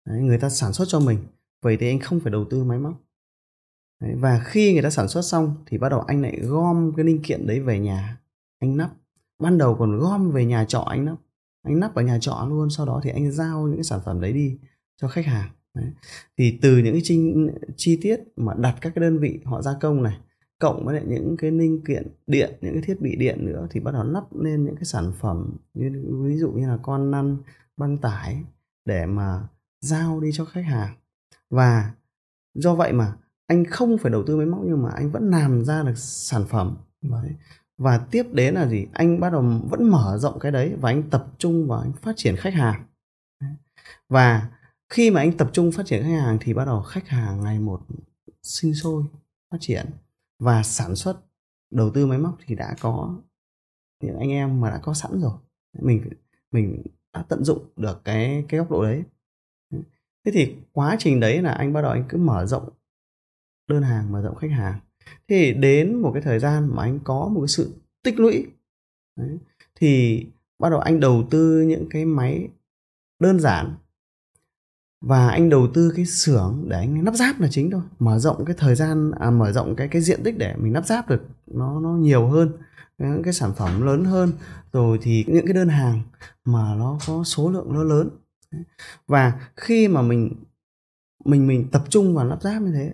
A: Đấy, người ta sản xuất cho mình vậy thì anh không phải đầu tư máy móc đấy, và khi người ta sản xuất xong thì bắt đầu anh lại gom cái linh kiện đấy về nhà anh nắp. Ban đầu còn gom về nhà trọ anh nắp. Anh nắp ở nhà trọ luôn sau đó thì anh giao những cái sản phẩm đấy đi cho khách hàng. Đấy. thì từ những cái chi, chi tiết mà đặt các cái đơn vị họ gia công này cộng với lại những cái linh kiện điện những cái thiết bị điện nữa thì bắt đầu lắp lên những cái sản phẩm như ví dụ như là con năn băng tải để mà giao đi cho khách hàng. Và do vậy mà anh không phải đầu tư máy móc nhưng mà anh vẫn làm ra được sản phẩm. Đấy. và tiếp đến là gì? Anh bắt đầu vẫn mở rộng cái đấy và anh tập trung vào anh phát triển khách hàng. Và khi mà anh tập trung phát triển khách hàng thì bắt đầu khách hàng ngày một sinh sôi, phát triển và sản xuất, đầu tư máy móc thì đã có những anh em mà đã có sẵn rồi. Mình mình đã tận dụng được cái cái góc độ đấy. Thế thì quá trình đấy là anh bắt đầu anh cứ mở rộng đơn hàng mở rộng khách hàng. Thì đến một cái thời gian mà anh có một cái sự tích lũy đấy, thì bắt đầu anh đầu tư những cái máy đơn giản và anh đầu tư cái xưởng để anh lắp ráp là chính thôi. Mở rộng cái thời gian à, mở rộng cái cái diện tích để mình lắp ráp được nó nó nhiều hơn những cái sản phẩm lớn hơn. Rồi thì những cái đơn hàng mà nó có số lượng nó lớn và khi mà mình mình mình tập trung vào lắp ráp như thế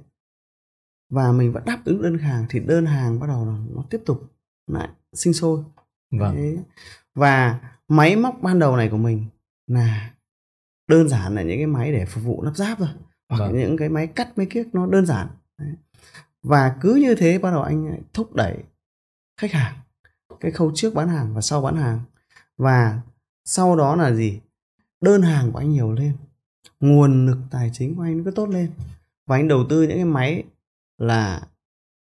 A: và mình vẫn đáp ứng đơn hàng thì đơn hàng bắt đầu nó tiếp tục lại sinh sôi
B: vâng.
A: Thế. và máy móc ban đầu này của mình là đơn giản là những cái máy để phục vụ lắp ráp thôi hoặc vâng. những cái máy cắt máy kiếc nó đơn giản Đấy. và cứ như thế bắt đầu anh thúc đẩy khách hàng cái khâu trước bán hàng và sau bán hàng và sau đó là gì đơn hàng của anh nhiều lên nguồn lực tài chính của anh nó cứ tốt lên và anh đầu tư những cái máy là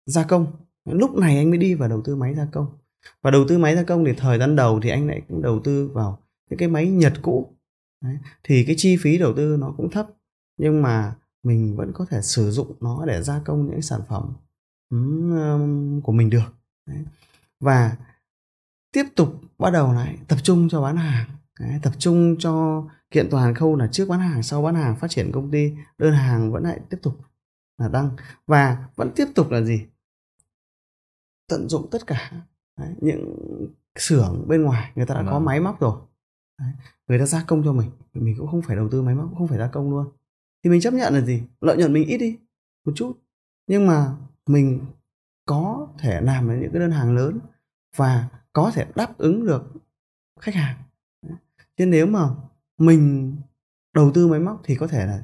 A: gia công lúc này anh mới đi vào đầu tư máy gia công và đầu tư máy gia công thì thời gian đầu thì anh lại cũng đầu tư vào những cái máy nhật cũ Đấy. thì cái chi phí đầu tư nó cũng thấp nhưng mà mình vẫn có thể sử dụng nó để gia công những sản phẩm của mình được Đấy. và tiếp tục bắt đầu lại tập trung cho bán hàng Đấy, tập trung cho kiện toàn khâu là trước bán hàng sau bán hàng phát triển công ty đơn hàng vẫn lại tiếp tục là tăng và vẫn tiếp tục là gì? Tận dụng tất cả Đấy, những xưởng bên ngoài. Người ta đã có máy móc rồi. Đấy, người ta gia công cho mình. Mình cũng không phải đầu tư máy móc cũng không phải gia công luôn. Thì mình chấp nhận là gì? Lợi nhuận mình ít đi một chút. Nhưng mà mình có thể làm được những cái đơn hàng lớn và có thể đáp ứng được khách hàng. Chứ nếu mà mình đầu tư máy móc thì có thể là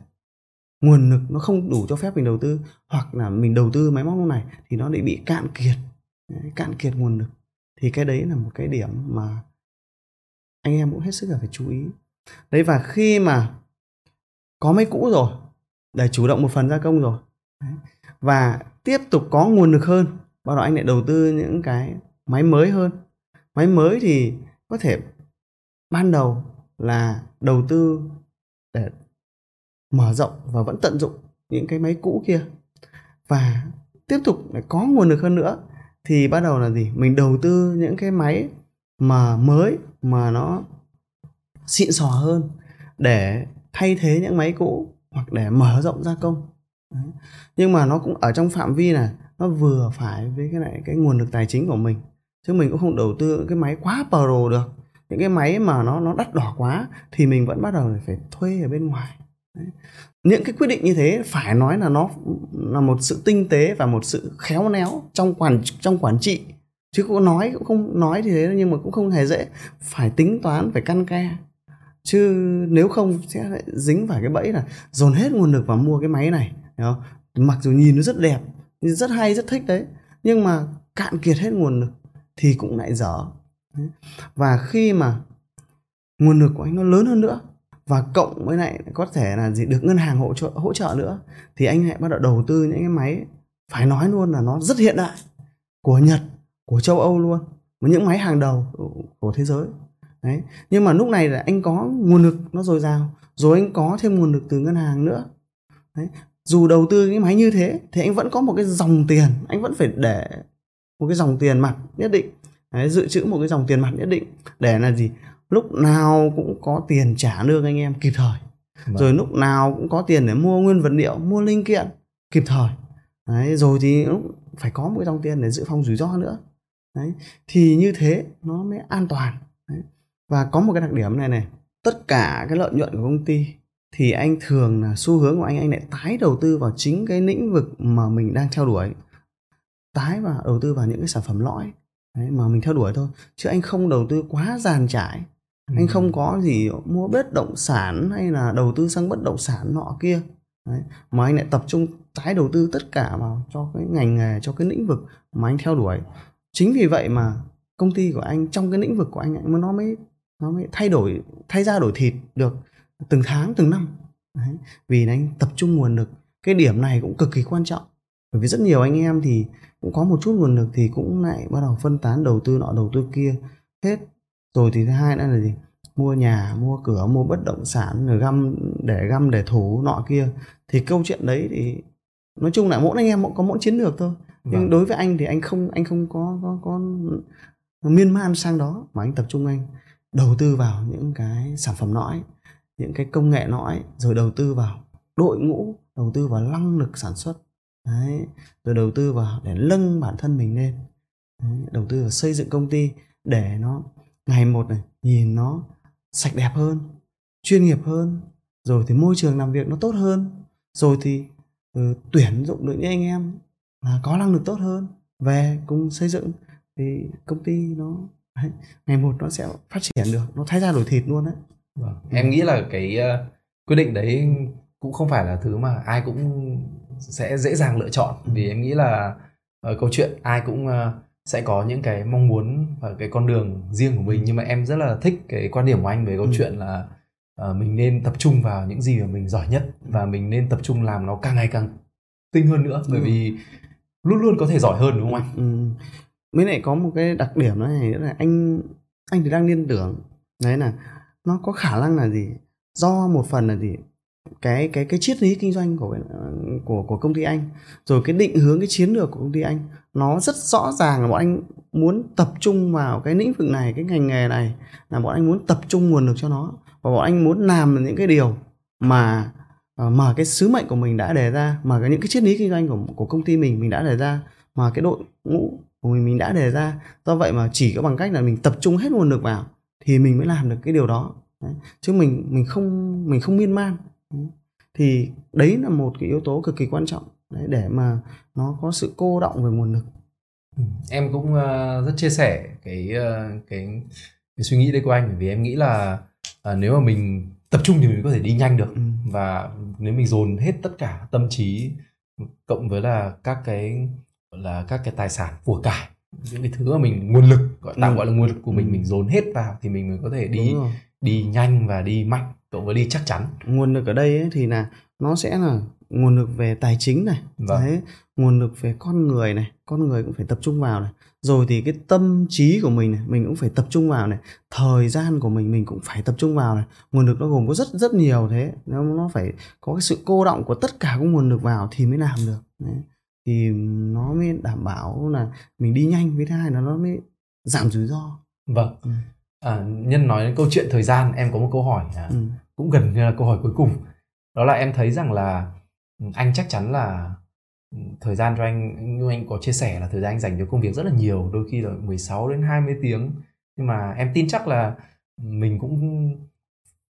A: nguồn lực nó không đủ cho phép mình đầu tư hoặc là mình đầu tư máy móc lúc này thì nó lại bị cạn kiệt. Cạn kiệt nguồn lực. Thì cái đấy là một cái điểm mà anh em cũng hết sức là phải chú ý. Đấy và khi mà có máy cũ rồi để chủ động một phần gia công rồi đấy, và tiếp tục có nguồn lực hơn bắt đầu anh lại đầu tư những cái máy mới hơn. Máy mới thì có thể ban đầu là đầu tư để mở rộng và vẫn tận dụng những cái máy cũ kia. Và tiếp tục lại có nguồn lực hơn nữa, thì bắt đầu là gì? Mình đầu tư những cái máy mà mới, mà nó xịn sò hơn để thay thế những máy cũ hoặc để mở rộng gia công. Đấy. nhưng mà nó cũng ở trong phạm vi là nó vừa phải với cái này, cái nguồn lực tài chính của mình. Chứ mình cũng không đầu tư những cái máy quá pro được. Những cái máy mà nó nó đắt đỏ quá thì mình vẫn bắt đầu phải thuê ở bên ngoài. Đấy. những cái quyết định như thế phải nói là nó là một sự tinh tế và một sự khéo léo trong quản trong quản trị. Chứ cũng nói, cũng không nói thì thế, nhưng mà cũng không hề dễ. Phải tính toán, phải căn ke. Chứ nếu không sẽ lại dính phải cái bẫy là dồn hết nguồn lực vào mua cái máy này không? mặc dù nhìn nó rất đẹp rất hay, rất thích đấy, nhưng mà cạn kiệt hết nguồn lực thì cũng lại dở. Và khi mà nguồn lực của anh nó lớn hơn nữa và cộng với lại có thể là gì được ngân hàng hỗ trợ hỗ trợ nữa thì anh lại bắt đầu đầu tư những cái máy. Phải nói luôn là nó rất hiện đại của Nhật của châu Âu luôn những máy hàng đầu của thế giới. Đấy nhưng mà lúc này là anh có nguồn lực nó dồi dào rồi anh có thêm nguồn lực từ ngân hàng nữa. Đấy dù đầu tư cái máy như thế thì anh vẫn có một cái dòng tiền anh vẫn phải để một cái dòng tiền mặt nhất định. Đấy, dự trữ một cái dòng tiền mặt nhất định để là gì? Lúc nào cũng có tiền trả lương anh em kịp thời. Vâng. rồi lúc nào cũng có tiền để mua nguyên vật liệu mua linh kiện kịp thời. Đấy, rồi thì lúc phải có một cái dòng tiền để dự phòng rủi ro nữa. Đấy thì như thế nó mới an toàn. Đấy. và có một cái đặc điểm này này tất cả cái lợi nhuận của công ty thì anh thường là xu hướng của anh anh lại tái đầu tư vào chính cái lĩnh vực mà mình đang theo đuổi. Tái và đầu tư vào những cái sản phẩm lõi đấy, mà mình theo đuổi thôi. Chứ anh không đầu tư quá giàn trải ừ. anh không có gì mua bất động sản hay là đầu tư sang bất động sản nọ kia. Đấy, mà anh lại tập trung tái đầu tư tất cả vào cho cái ngành nghề cho cái lĩnh vực mà anh theo đuổi. Chính vì vậy mà công ty của anh trong cái lĩnh vực của anh nó mới nó mới thay đổi thay ra đổi thịt được từng tháng từng năm. Đấy. vì anh tập trung nguồn lực. Cái điểm này cũng cực kỳ quan trọng. Bởi vì rất nhiều anh em thì cũng có một chút nguồn lực thì cũng lại bắt đầu phân tán đầu tư nọ đầu tư kia hết rồi thì thứ hai nữa là gì? Mua nhà mua cửa mua bất động sản rồi găm để găm để thủ nọ kia. Thì câu chuyện đấy thì nói chung là mỗi anh em có mỗi chiến lược thôi. Nhưng vâng. đối với anh thì anh không anh không có có có miên man sang đó mà anh tập trung anh đầu tư vào những cái sản phẩm lõi những cái công nghệ lõi rồi đầu tư vào đội ngũ đầu tư vào năng lực sản xuất. Đấy rồi đầu tư vào để nâng bản thân mình lên. Đấy, đầu tư vào xây dựng công ty để nó ngày một này nhìn nó sạch đẹp hơn chuyên nghiệp hơn rồi thì môi trường làm việc nó tốt hơn rồi thì uh, tuyển dụng được những anh em là có năng lực tốt hơn về cùng xây dựng thì công ty nó ngày một nó sẽ phát triển được nó thay ra đổi thịt luôn đấy
B: vâng. em nghĩ là cái uh, quyết định đấy cũng không phải là thứ mà ai cũng sẽ dễ dàng lựa chọn ừ. vì em nghĩ là uh, câu chuyện ai cũng uh, sẽ có những cái mong muốn và cái con đường riêng của mình ừ. nhưng mà em rất là thích cái quan điểm của anh về câu ừ. chuyện là uh, mình nên tập trung vào những gì mà mình giỏi nhất và mình nên tập trung làm nó càng ngày càng tinh hơn nữa bởi ừ. vì luôn luôn có thể giỏi hơn đúng không anh?
A: Ừ. Mới lại có một cái đặc điểm này nữa là anh anh thì đang liên tưởng đấy là nó có khả năng là gì do một phần là gì cái cái cái triết lý kinh doanh của của của công ty anh rồi cái định hướng cái chiến lược của công ty anh nó rất rõ ràng là bọn anh muốn tập trung vào cái lĩnh vực này, cái ngành nghề này, là bọn anh muốn tập trung nguồn lực cho nó. Và bọn anh muốn làm những cái điều mà ờ, mà cái sứ mệnh của mình đã đề ra, mà cái, những cái triết lý kinh doanh của của công ty mình mình đã đề ra, mà cái đội ngũ của mình mình đã đề ra. Do vậy mà chỉ có bằng cách là mình tập trung hết nguồn lực vào thì mình mới làm được cái điều đó. Đấy. chứ mình mình không mình không miên man. Thì đấy là một cái yếu tố cực kỳ quan trọng đấy, để mà nó có sự cô động về nguồn lực
B: ừ, em cũng uh, rất chia sẻ cái uh, cái cái suy nghĩ đấy của anh vì em nghĩ là uh, nếu mà mình tập trung thì mình có thể đi nhanh được ừ. và nếu mình dồn hết tất cả tâm trí cộng với là các cái là các cái tài sản của cải những cái thứ mà mình nguồn lực gọi tạm ừ. gọi là nguồn lực của mình ừ. mình dồn hết vào thì mình mới có thể đi đi nhanh và đi mạnh cộng với đi chắc chắn
A: nguồn lực ở đây ấy, thì là nó sẽ là nguồn lực về tài chính này
B: Vâng.
A: đấy nguồn lực về con người này con người cũng phải tập trung vào này rồi thì cái tâm trí của mình này mình cũng phải tập trung vào này thời gian của mình mình cũng phải tập trung vào này nguồn lực nó gồm có rất rất nhiều thế nó nó phải có cái sự cô động của tất cả các nguồn lực vào thì mới làm được đấy. thì nó mới đảm bảo là mình đi nhanh với thứ hai là nó mới giảm rủi ro
B: vâng
A: Ừ.
B: à, nhân nói đến câu chuyện thời gian em có một câu hỏi à,
A: ừ.
B: cũng gần như là câu hỏi cuối cùng đó là em thấy rằng là anh chắc chắn là ừ, thời gian cho anh như anh có chia sẻ là thời gian anh dành cho công việc rất là nhiều đôi khi là 16 đến 20 tiếng. Nhưng mà em tin chắc là mình cũng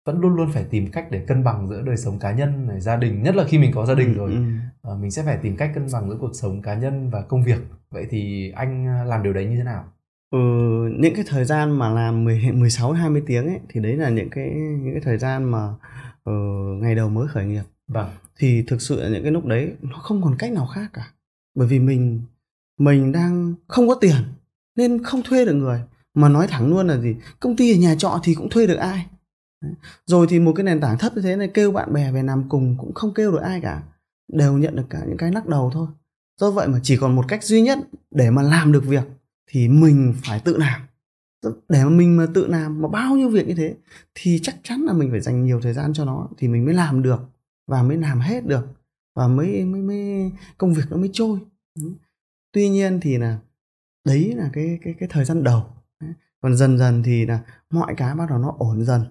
B: vẫn luôn luôn phải tìm cách để cân bằng giữa đời sống cá nhân này gia đình nhất là khi mình có gia đình rồi.
A: ừ.
B: ờ, mình sẽ phải tìm cách cân bằng giữa cuộc sống cá nhân và công việc. Vậy thì anh à, làm điều đấy như thế nào
A: Ừ, những cái thời gian mà làm 10, 16 20 tiếng ấy thì đấy là những cái những cái thời gian mà ờ, ngày đầu mới khởi nghiệp.
B: Vâng.
A: Thì thực sự là những cái lúc đấy nó không còn cách nào khác cả. Bởi vì mình mình đang không có tiền nên không thuê được người. Mà nói thẳng luôn là gì? Công ty ở nhà trọ thì cũng thuê được ai? Đấy. rồi thì một cái nền tảng thấp như thế này kêu bạn bè về làm cùng cũng không kêu được ai cả. Đều nhận được cả những cái lắc đầu thôi. Do vậy mà chỉ còn một cách duy nhất để mà làm được việc thì mình phải tự làm. Để mà mình mà tự làm mà bao nhiêu việc như thế thì chắc chắn là mình phải dành nhiều thời gian cho nó thì mình mới làm được và mới làm hết được và mới mới mới công việc nó mới trôi. Tuy nhiên thì là đấy là cái cái cái thời gian đầu. Còn dần dần thì là mọi cái bắt đầu nó ổn dần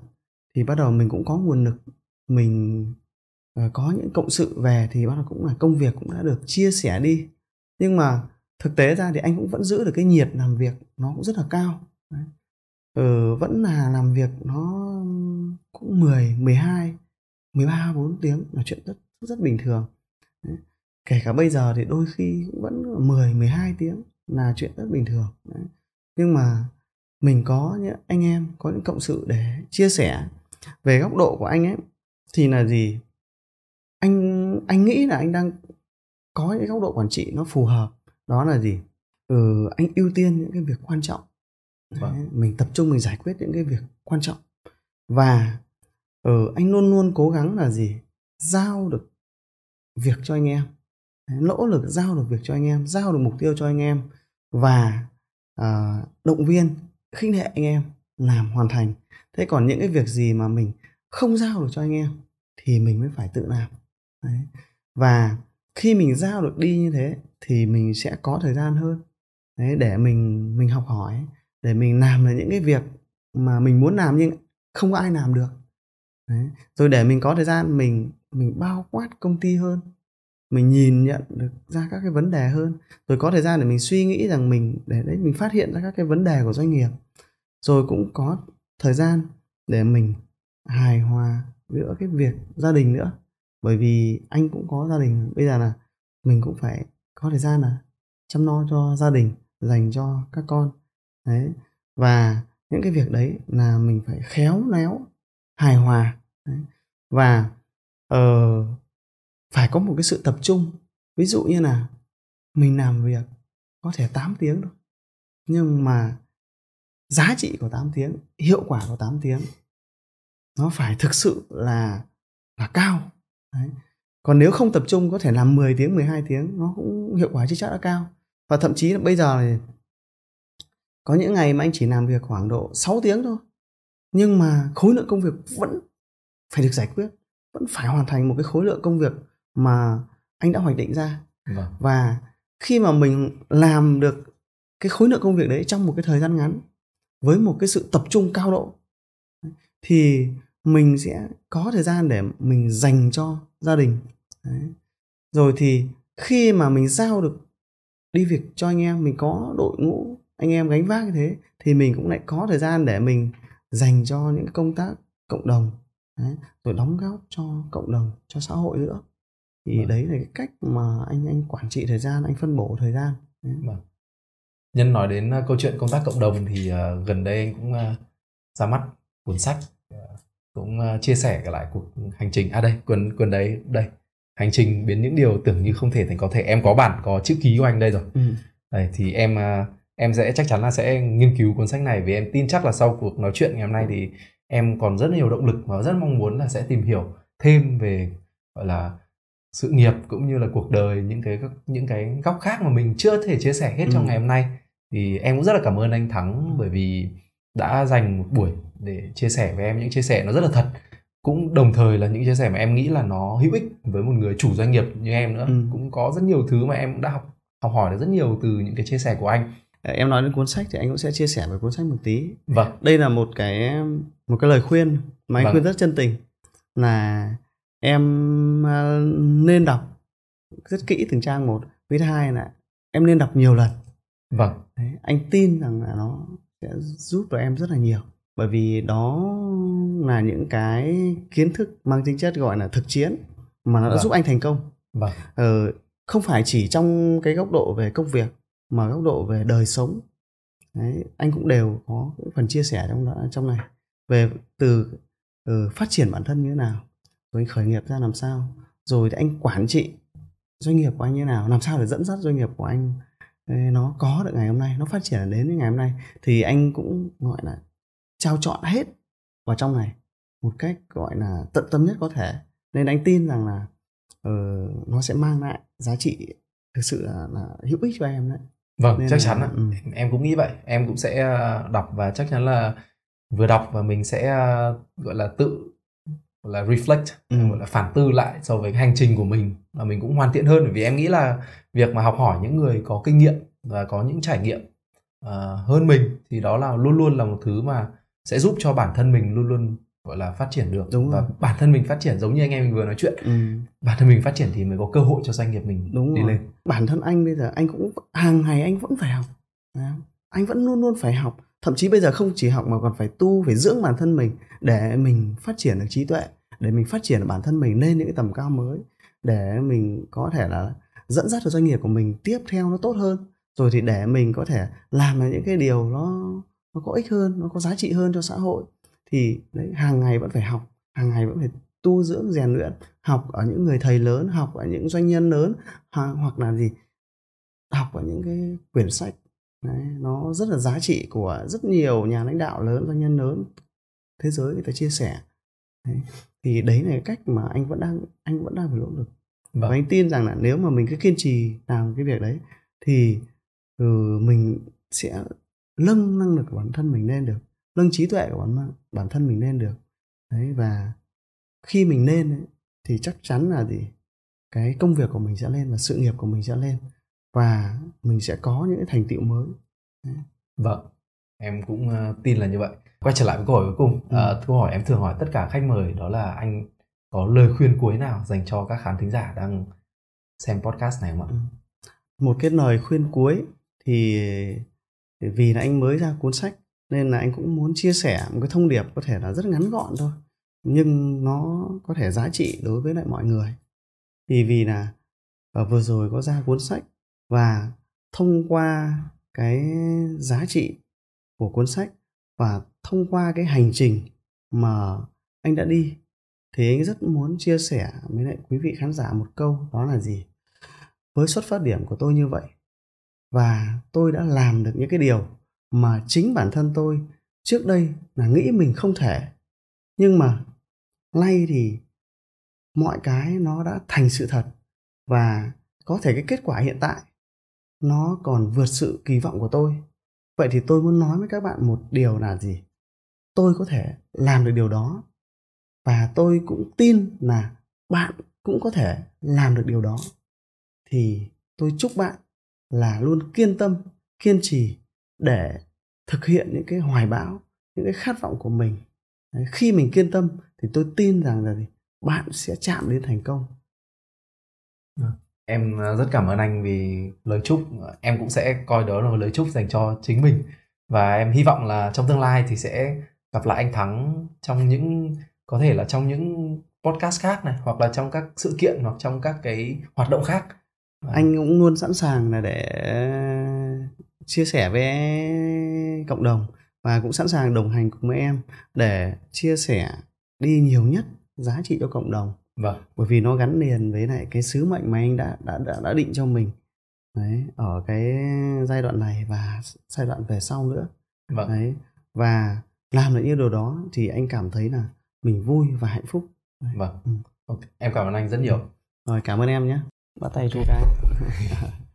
A: thì bắt đầu mình cũng có nguồn lực. Mình ờ, có những cộng sự về thì bắt đầu cũng là công việc cũng đã được chia sẻ đi. Nhưng mà thực tế ra thì anh cũng vẫn giữ được cái nhiệt làm việc nó cũng rất là cao Đấy. Ừ, vẫn là làm việc nó cũng 10, 12, 13, 4 tiếng là chuyện rất rất bình thường. Đấy. Kể cả bây giờ thì đôi khi cũng vẫn 10, 12 tiếng là chuyện rất bình thường. Đấy. Nhưng mà mình có những anh em, có những cộng sự để chia sẻ về góc độ của anh ấy thì là gì? Anh anh nghĩ là anh đang có những góc độ quản trị nó phù hợp. Đó là gì? Ừ, anh ưu tiên những cái việc quan trọng. Đấy,
B: Vâng.
A: mình tập trung mình giải quyết những cái việc quan trọng. Và ờ, anh luôn luôn cố gắng là gì? Giao được việc cho anh em. Đấy, nỗ lực giao được việc cho anh em giao được mục tiêu cho anh em. Và à, động viên khích lệ anh em làm hoàn thành. Thế còn những cái việc gì mà mình không giao được cho anh em thì mình mới phải tự làm. Đấy. và khi mình giao được đi như thế thì mình sẽ có thời gian hơn Đấy, để mình mình học hỏi để mình làm được những cái việc mà mình muốn làm nhưng không có ai làm được Đấy. rồi để mình có thời gian mình mình bao quát công ty hơn mình nhìn nhận được ra các cái vấn đề hơn rồi có thời gian để mình suy nghĩ rằng mình để đấy mình phát hiện ra các cái vấn đề của doanh nghiệp rồi cũng có thời gian để mình hài hòa giữa cái việc gia đình nữa bởi vì anh cũng có gia đình bây giờ là mình cũng phải có thời gian là chăm lo cho gia đình dành cho các con đấy và những cái việc đấy là mình phải khéo léo hài hòa đấy. và uh, phải có một cái sự tập trung ví dụ như là mình làm việc có thể 8 tiếng thôi nhưng mà giá trị của 8 tiếng hiệu quả của 8 tiếng nó phải thực sự là là cao đấy còn nếu không tập trung có thể làm 10 tiếng 12 tiếng nó cũng hiệu quả chưa chắc đã cao. Và thậm chí là bây giờ thì có những ngày mà anh chỉ làm việc khoảng độ 6 tiếng thôi. Nhưng mà khối lượng công việc vẫn phải được giải quyết vẫn phải hoàn thành một cái khối lượng công việc mà anh đã hoạch định ra.
B: Vâng.
A: Và khi mà mình làm được cái khối lượng công việc đấy trong một cái thời gian ngắn với một cái sự tập trung cao độ thì mình sẽ có thời gian để mình dành cho gia đình đấy. rồi thì khi mà mình giao được đi việc cho anh em mình có đội ngũ anh em gánh vác như thế thì mình cũng lại có thời gian để mình dành cho những công tác cộng đồng đấy, rồi đóng góp cho cộng đồng cho xã hội nữa thì
B: Vâng.
A: đấy là cái cách mà anh anh quản trị thời gian anh phân bổ thời gian Đấy.
B: Vâng. Nhân nói đến uh, câu chuyện công tác cộng đồng thì uh, gần đây anh cũng uh, ra mắt cuốn sách cũng uh, chia sẻ lại cuộc hành trình. À đây cuốn cuốn đấy đây. Hành trình biến những điều tưởng như không thể thành có thể. Em có bản có chữ ký của anh đây rồi.
A: Ừ.
B: đây thì em uh, em sẽ chắc chắn là sẽ nghiên cứu cuốn sách này vì em tin chắc là sau cuộc nói chuyện ngày hôm nay thì em còn rất nhiều động lực và rất mong muốn là sẽ tìm hiểu thêm về gọi là sự nghiệp cũng như là cuộc đời những cái những cái góc khác mà mình chưa thể chia sẻ hết trong
A: Ừ.
B: ngày hôm nay. Thì em cũng rất là cảm ơn anh Thắng bởi vì đã dành một buổi để chia sẻ với em những chia sẻ nó rất là thật. Cũng đồng thời là những chia sẻ mà em nghĩ là nó hữu ích với một người chủ doanh nghiệp như em nữa.
A: Ừ.
B: cũng có rất nhiều thứ mà em cũng đã học học hỏi được rất nhiều từ những cái chia sẻ của anh.
A: Ờ, em nói đến cuốn sách thì anh cũng sẽ chia sẻ về cuốn sách một tí.
B: Vâng.
A: Đây là một cái một cái lời khuyên mà anh
B: Vâng.
A: khuyên rất chân tình là em à, nên đọc rất kỹ từng trang một. Với hai là em nên đọc nhiều lần.
B: Vâng.
A: Đấy, anh tin rằng là nó sẽ giúp được em rất là nhiều. Bởi vì đó là những cái kiến thức mang tính chất gọi là thực chiến mà nó đã
B: Vâng.
A: giúp anh thành công.
B: Vâng.
A: Ờ, không phải chỉ trong cái góc độ về công việc mà góc độ về đời sống. Đấy, anh cũng đều có phần chia sẻ trong đó trong này. Về từ ừ, phát triển bản thân như thế nào rồi anh khởi nghiệp ra làm sao rồi thì anh quản trị doanh nghiệp của anh như thế nào làm sao để dẫn dắt doanh nghiệp của anh nó có được ngày hôm nay nó phát triển đến ngày hôm nay thì anh cũng gọi là trao chọn hết vào trong này một cách gọi là tận tâm nhất có thể nên anh tin rằng là ờ, nó sẽ mang lại giá trị thực sự là, là hữu ích cho em đấy
B: Vâng,
A: Nên
B: chắc
A: là-
B: chắn ạ.
A: ừ.
B: Em- cũng nghĩ vậy. Em cũng sẽ ờ, đọc và chắc chắn là vừa đọc và mình sẽ ờ, gọi là tự gọi là reflect,
A: Ừ.
B: gọi là phản tư lại so với cái hành trình của mình và mình cũng hoàn thiện hơn bởi vì em nghĩ là việc mà học hỏi những người có kinh nghiệm và có những trải nghiệm ờ, hơn mình thì đó là luôn luôn là một thứ mà sẽ giúp cho bản thân mình luôn luôn gọi là phát triển được.
A: Đúng
B: và
A: rồi.
B: bản thân mình phát triển giống như anh em mình vừa nói chuyện.
A: Ừ,
B: bản thân mình phát triển thì mới có cơ hội cho doanh nghiệp mình
A: đúng
B: đi
A: rồi.
B: lên.
A: Bản thân anh bây giờ anh cũng hàng ngày anh vẫn phải học Đấy. anh vẫn luôn luôn phải học. Thậm chí bây giờ không chỉ học mà còn phải tu phải dưỡng bản thân mình để mình phát triển được trí tuệ để mình phát triển được bản thân mình lên những cái tầm cao mới để mình có thể là dẫn dắt được doanh nghiệp của mình tiếp theo nó tốt hơn. Rồi thì để mình có thể làm những cái điều nó nó có ích hơn nó có giá trị hơn cho xã hội thì đấy hàng ngày vẫn phải học hàng ngày vẫn phải tu dưỡng rèn luyện học ở những người thầy lớn học ở những doanh nhân lớn hoặc, là gì học ở những cái quyển sách. Đấy, nó rất là giá trị của rất nhiều nhà lãnh đạo lớn doanh nhân lớn thế giới người ta chia sẻ. Đấy. thì đấy là cách mà anh vẫn đang anh vẫn đang phải nỗ lực và
B: vâng
A: anh tin rằng là nếu mà mình cứ kiên trì làm cái việc đấy thì ừ, mình sẽ nâng năng lực của bản thân mình lên được nâng trí tuệ của bản, bản thân mình lên được đấy và khi mình lên ấy, thì chắc chắn là gì cái công việc của mình sẽ lên và sự nghiệp của mình sẽ lên và mình sẽ có những thành tựu mới
B: Vâng, em cũng ờ, tin là như vậy. Quay trở lại với câu hỏi cuối cùng.
A: Ừ.
B: Ờ, câu hỏi em thường hỏi tất cả khách mời đó là anh có lời khuyên cuối nào dành cho các khán thính giả đang xem podcast này không ạ?
A: Ừ. Một cái lời khuyên cuối thì vì là anh mới ra cuốn sách nên là anh cũng muốn chia sẻ một cái thông điệp có thể là rất ngắn gọn thôi, nhưng nó có thể giá trị đối với lại mọi người thì vì là ờ, vừa rồi có ra cuốn sách và thông qua cái giá trị của cuốn sách và thông qua cái hành trình mà anh đã đi thì anh rất muốn chia sẻ với lại quý vị khán giả một câu, đó là gì? Với xuất phát điểm của tôi như vậy, và tôi đã làm được những cái điều mà chính bản thân tôi trước đây là nghĩ mình không thể. Nhưng mà nay thì mọi cái nó đã thành sự thật, và có thể cái kết quả hiện tại nó còn vượt sự kỳ vọng của tôi. Vậy thì tôi muốn nói với các bạn một điều là gì? Tôi có thể làm được điều đó và tôi cũng tin là bạn cũng có thể làm được điều đó thì tôi chúc bạn là luôn kiên tâm kiên trì để thực hiện những cái hoài bão những cái khát vọng của mình Đấy, khi mình kiên tâm thì tôi tin rằng là gì? bạn sẽ chạm đến thành công vâng.
B: Em ờ, rất cảm ơn anh vì lời chúc. Em cũng sẽ coi đó là một lời chúc dành cho chính mình. Và em hy vọng là trong tương lai thì sẽ gặp lại anh Thắng trong những có thể là trong những podcast khác này hoặc là trong các sự kiện hoặc trong các cái hoạt động khác. Và-
A: anh cũng luôn sẵn sàng là để chia sẻ với cộng đồng và cũng sẵn sàng đồng hành cùng với em để chia sẻ đi nhiều nhất giá trị cho cộng đồng
B: Vâng.
A: bởi vì nó gắn liền với lại cái sứ mệnh mà anh đã đã đã, đã định cho mình đấy ở cái giai đoạn này và giai đoạn về sau nữa
B: Vâng.
A: đấy và làm được những điều đó thì anh cảm thấy là mình vui và hạnh phúc
B: Vâng.
A: Ừ.
B: Ok, Em cảm ơn anh rất nhiều.
A: rồi cảm ơn em nhé bắt tay chú cái (laughs)